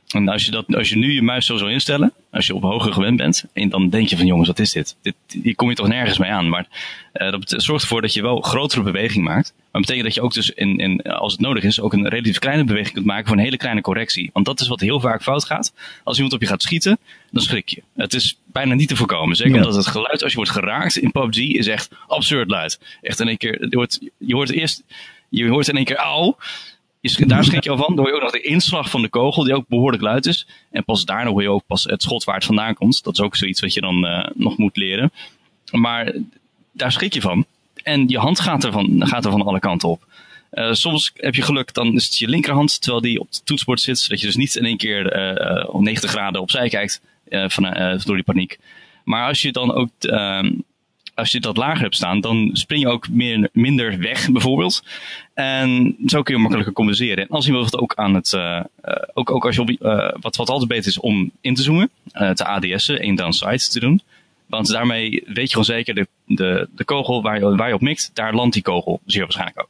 en als je, dat, als je nu je muis zo zou instellen, als je op hoger gewend bent, en dan denk je van jongens, wat is dit? dit hier kom je toch nergens mee aan. Maar eh, dat zorgt ervoor dat je wel grotere beweging maakt. Maar dat betekent dat je ook dus, in, in, als het nodig is, ook een relatief kleine beweging kunt maken voor een hele kleine correctie. Want dat is wat heel vaak fout gaat. Als iemand op je gaat schieten, dan schrik je. Het is bijna niet te voorkomen. Zeker Ja. omdat het geluid als je wordt geraakt in PUBG is echt absurd luid. Echt in één keer, je hoort, je hoort eerst, je hoort in één keer auw. Daar schrik je al van. Dan hoor je ook nog de inslag van de kogel, die ook behoorlijk luid is. En pas daarna hoor je ook pas het schot waar het vandaan komt. Dat is ook zoiets wat je dan uh, nog moet leren. Maar daar schrik je van. En je hand gaat er van, gaat er van alle kanten op. Uh, soms heb je geluk, dan is het je linkerhand, terwijl die op het toetsenbord zit. Zodat je dus niet in één keer uh, om 90 graden opzij kijkt van, door die paniek. Maar als je dan ook ehm, als je dat lager hebt staan, dan spring je ook meer, minder weg, bijvoorbeeld. En zo kun je makkelijker compenseren. En als je bijvoorbeeld ook aan het, uh, ook, ook als je op, uh, wat, wat altijd beter is om in te zoomen, uh, te ADS'en, één downside te doen. Want daarmee weet je gewoon zeker, de, de, de kogel waar je, waar je op mikt, daar landt die kogel zeer waarschijnlijk ook.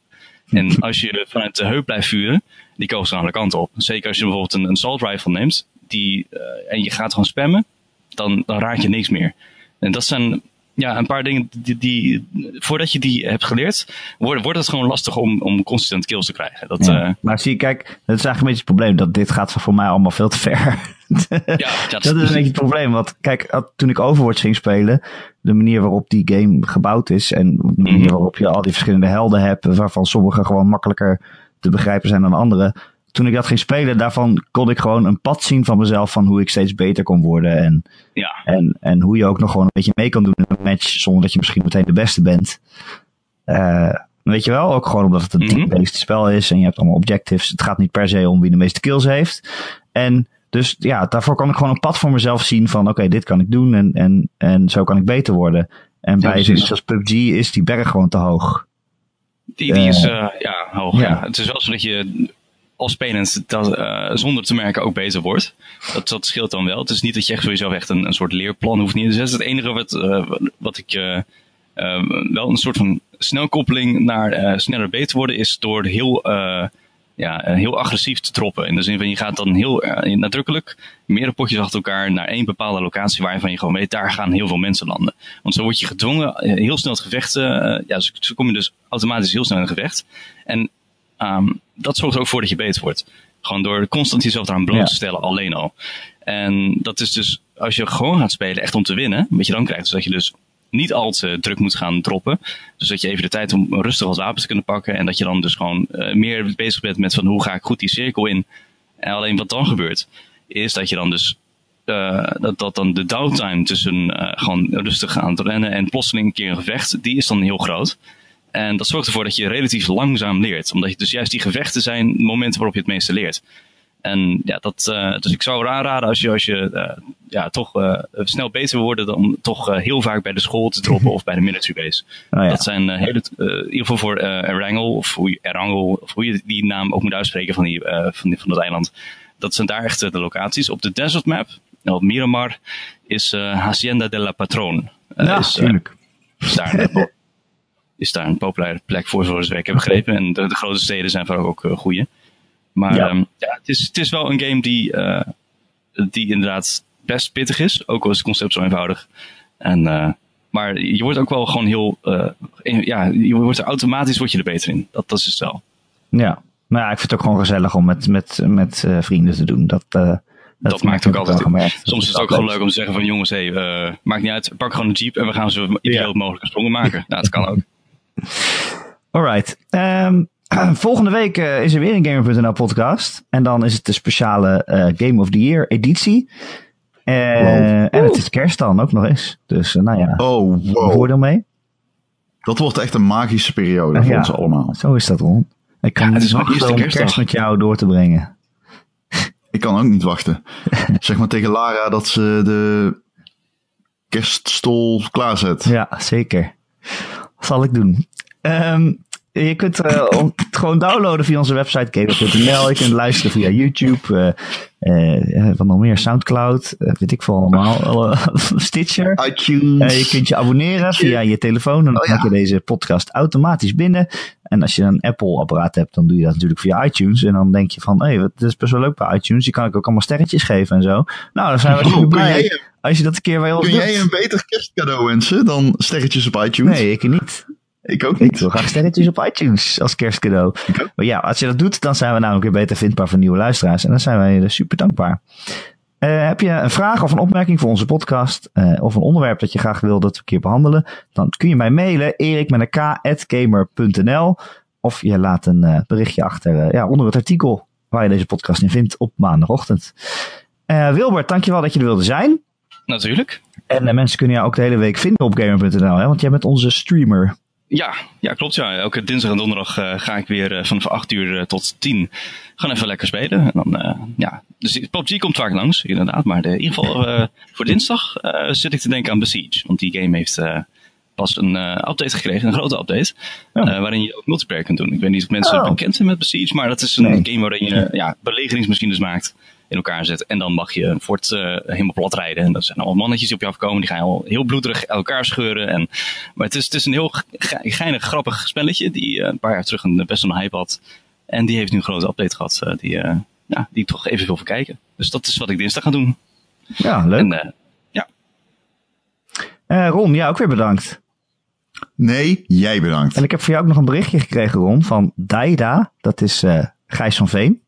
En als je vanuit de heup blijft vuren, die kogels gaan alle kanten op. Zeker als je bijvoorbeeld een, een assault rifle neemt, die, en je gaat gewoon spammen, dan, dan raak je niks meer. En dat zijn ja, een paar dingen die, die, voordat je die hebt geleerd, wordt, wordt het gewoon lastig om, om consistent kills te krijgen. Dat, ja. uh, maar zie je, kijk, dat is eigenlijk een beetje het probleem. Dat dit gaat voor mij allemaal veel te ver. ja, dat, is een beetje het probleem. Want kijk, toen ik Overwatch ging spelen, de manier waarop die game gebouwd is en de manier -hmm. waarop je al die verschillende helden hebt, waarvan sommige gewoon makkelijker te begrijpen zijn dan andere, toen ik dat ging spelen, daarvan kon ik gewoon een pad zien van mezelf van hoe ik steeds beter kon worden. En, ja. en, en hoe je ook nog gewoon een beetje mee kan doen in een match zonder dat je misschien meteen de beste bent. Uh, weet je wel, ook gewoon omdat het een mm-hmm. team-based spel is en je hebt allemaal objectives. Het gaat niet per se om wie de meeste kills heeft. En dus ja, daarvoor kan ik gewoon een pad voor mezelf zien van oké, okay, dit kan ik doen en, en, en zo kan ik beter worden. En bij zoiets als PUBG is die berg gewoon te hoog. Die, die is uh, ja, hoog. Ja. ja. Het is wel zo dat je spelend dat, uh, zonder te merken ook beter wordt. Dat, dat scheelt dan wel. Het is niet dat je echt sowieso echt een, een soort leerplan hoeft niet te zetten. Het enige wat, uh, wat ik uh, wel een soort van snelkoppeling naar sneller beter worden is door heel, ja, heel agressief te troppen. In de zin van je gaat dan heel nadrukkelijk meerdere potjes achter elkaar naar één bepaalde locatie waarvan je gewoon weet, daar gaan heel veel mensen landen. Want zo word je gedwongen heel snel het gevecht, ja, zo kom je dus automatisch heel snel in een gevecht. En Um, dat zorgt er ook voor dat je beter wordt. Gewoon door constant jezelf eraan bloot te stellen, alleen al. En dat is dus, als je gewoon gaat spelen echt om te winnen, wat je dan krijgt, is dat je dus niet al te druk moet gaan droppen. Dus dat je even de tijd om rustig als wapen te kunnen pakken. En dat je dan dus gewoon uh, meer bezig bent met van hoe ga ik goed die cirkel in. En alleen wat dan gebeurt, is dat je dan dus uh, dat, dat dan de downtime tussen uh, gewoon rustig aan te rennen en plotseling een keer een gevecht, die is dan heel groot. En dat zorgt ervoor dat je relatief langzaam leert. Omdat je dus juist die gevechten zijn momenten waarop je het meeste leert. En ja, dat, uh, dus ik zou aanraden als je, als je uh, ja, toch uh, snel beter wil worden, dan toch heel vaak bij de school te droppen of bij de military base. Oh, ja. Dat zijn hele, in ieder geval voor Erangel, of hoe je, Erangel, of hoe je die naam ook moet uitspreken van, die, van, die, van dat eiland. Dat zijn daar echt de locaties. Op de desert map, op Miramar, is Hacienda de la Patron. ja, is, tuurlijk. Is daar is daar een populaire plek voor, zoals ik heb begrepen. En de, de grote steden zijn vaak ook uh, goede. Maar ja. Um, ja, het, is, het is wel een game die, uh, die inderdaad best pittig is. Ook al is het concept zo eenvoudig. En, uh, maar je wordt ook wel gewoon heel. ja, je wordt er automatisch word je er beter in. Dat, dat is het wel. Ja, maar ja, ik vind het ook gewoon gezellig om met, met, met vrienden te doen. Dat, dat, dat, maakt ook altijd. Gemerkt. Soms is het ook gewoon leuk om te zeggen van jongens, hé, hey, maakt niet uit, pak gewoon een jeep en we gaan zo ideaal mogelijke sprongen maken. nou, dat kan ook. Alright. Um, volgende week uh, is er weer een Gamer.nl podcast. En dan is het de speciale uh, Game of the Year editie. Uh, wow. En het is kerst dan ook nog eens. Dus nou ja, oh, wow. voordeel mee. Dat wordt echt een magische periode voor ja, ons allemaal. Zo is dat, Ron. Ik kan ja, niet wachten om kerst met jou door te brengen. Ik kan ook niet wachten. zeg maar tegen Lara dat ze de kerststol klaarzet. Ja, zeker zal ik doen. Um, je kunt uh, het gewoon downloaden via onze website gamer.nl. Je kunt luisteren via YouTube. Uh, uh, wat nog meer? Soundcloud. weet ik veel allemaal. Stitcher. iTunes. je kunt je abonneren via je telefoon. En dan oh, ja. je deze podcast automatisch binnen. En als je een Apple-apparaat hebt, dan doe je dat natuurlijk via iTunes. En dan denk je van, hé, hey, dat is best wel leuk bij iTunes. Je kan ook allemaal sterretjes geven en zo. Nou, dan zijn we super blij. Als je dat een keer bij ons Kun doet. jij een beter kerstcadeau wensen dan sterretjes op iTunes? Nee, ik niet. Ik ook niet. Ik wil graag sterretjes op iTunes als kerstcadeau. Maar ja, als je dat doet, dan zijn we namelijk weer beter vindbaar voor nieuwe luisteraars. En dan zijn wij super dankbaar. Uh, heb je een vraag of een opmerking voor onze podcast, uh, of een onderwerp dat je graag wil dat we een keer behandelen, dan kun je mij mailen, erik met een k, gamer.nl. of je laat een uh, berichtje achter uh, ja, onder het artikel waar je deze podcast in vindt op maandagochtend. Uh, Wilbert, dankjewel dat je er wilde zijn. Natuurlijk. En mensen kunnen jou ook de hele week vinden op gamer.nl, want jij bent onze streamer. Ja, ja, klopt. Ja. Elke dinsdag en donderdag uh, ga ik weer uh, vanaf 8 uur uh, tot 10 gaan even lekker spelen. En dan, ja, dus PUBG komt vaak langs, inderdaad. Maar de, in ieder geval voor dinsdag zit ik te denken aan Besiege. Want die game heeft pas een update gekregen, een grote update. Oh. waarin je ook multiplayer kunt doen. Ik weet niet of mensen oh. bekend zijn met Besiege, maar dat is een nee. game waarin je ja, belegeringsmachines maakt in elkaar zet. En dan mag je een fort uh, helemaal plat rijden. En dat zijn allemaal mannetjes die op je afkomen. Die gaan al heel bloederig elkaar scheuren. En, maar het is, het is een heel geinig, grappig spelletje. Die uh, een paar jaar terug een, best wel een hype had. En die heeft nu een grote update gehad. Uh, die, ja, die ik toch even wil verkijken. Dus dat is wat ik dinsdag ga doen. Ja, leuk. En, ja. Ron, ja, ook weer bedankt. Nee, jij bedankt. En ik heb voor jou ook nog een berichtje gekregen, Ron, van Daida. Dat is Gijs van Veen.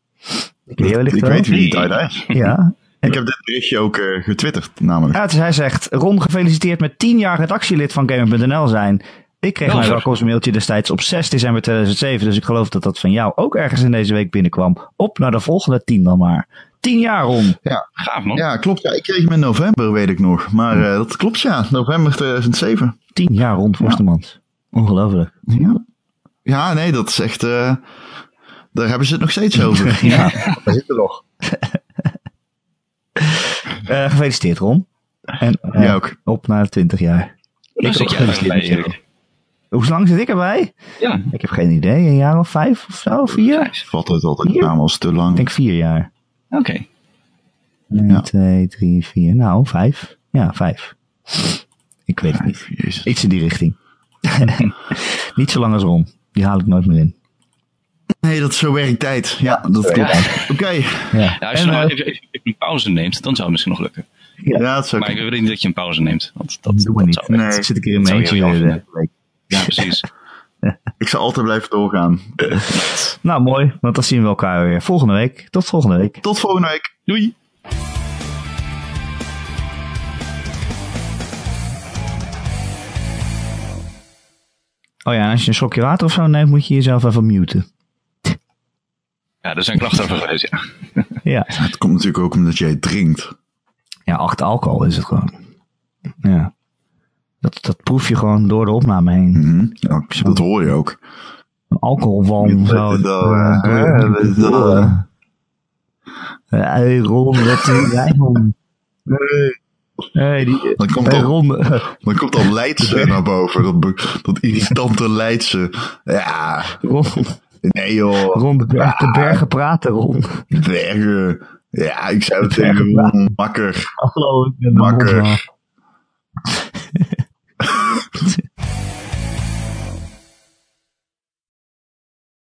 Ik, ik weet wie Daida is. Ja. Ik heb dit berichtje ook uh, getwitterd, namelijk. Ja, dus hij zegt, Ron gefeliciteerd met 10 jaar redactielid van Gamer.nl zijn. Ik kreeg mijn welkomstmailtje destijds op 6 december 2007, dus ik geloof dat dat van jou ook ergens in deze week binnenkwam. Op naar de volgende 10 dan maar. 10 jaar, Ron. Ja, gaaf man. Ja, klopt. Ja, ik kreeg hem in november, weet ik nog. Maar uh, dat klopt, ja. November 2007. 10 jaar, Ron Forstemans. Ja. Ongelooflijk. Ja. ja, nee, dat is echt... Uh, daar hebben ze het nog steeds over. ja, daar zit er nog. uh, gefeliciteerd, Ron. En uh, Jij ook. op naar 20 jaar. Ik zit jij Hoe lang zit ik erbij? Ja. Ik heb geen idee. Een jaar of vijf of zo? Vier? Valt het altijd namens te lang. Ik denk vier jaar. Oké. Okay. 1, ja. 2, 3, 4. Nou, vijf. Ja, vijf. Ik weet het niet. Jezus. Iets in die richting. niet zo lang als Ron. Die haal ik nooit meer in. Nee, dat is zo werkt tijd. Ja, dat klopt. Oké. Okay. Ja. ja. als je en, nog even, even, een pauze neemt, dan zou het misschien nog lukken. Ja, ja dat zou Maar ik wil niet dat je een pauze neemt. Want dat, doen we niet. Nee, ik zit een keer in mijn eentje. Ja, precies. ik zal altijd blijven doorgaan. nou, mooi. Want dan zien we elkaar weer volgende week. Tot volgende week. Tot volgende week. Doei. Oh ja, als je een slokje water of zo neemt, moet je jezelf even muten. Ja, er zijn klachten over geweest, ja. ja. Het komt natuurlijk ook omdat jij drinkt. Ja, achter alcohol is het gewoon. Ja. Dat, dat proef je gewoon door de opname heen. Mm -hmm. ja, dat hoor je ook. Een alcoholwalm zo. Hey Ron, wat doe jij man? Nee. Nee, die, dan komt dan, dan komt dan Leidse naar boven. Dat, dat irritante Leidse. Ja. Ron. Nee joh. Rond de, de bergen praten, Ron. Bergen. Ja, ik zou het zeggen, Ron, makker. Hallo, ik makker.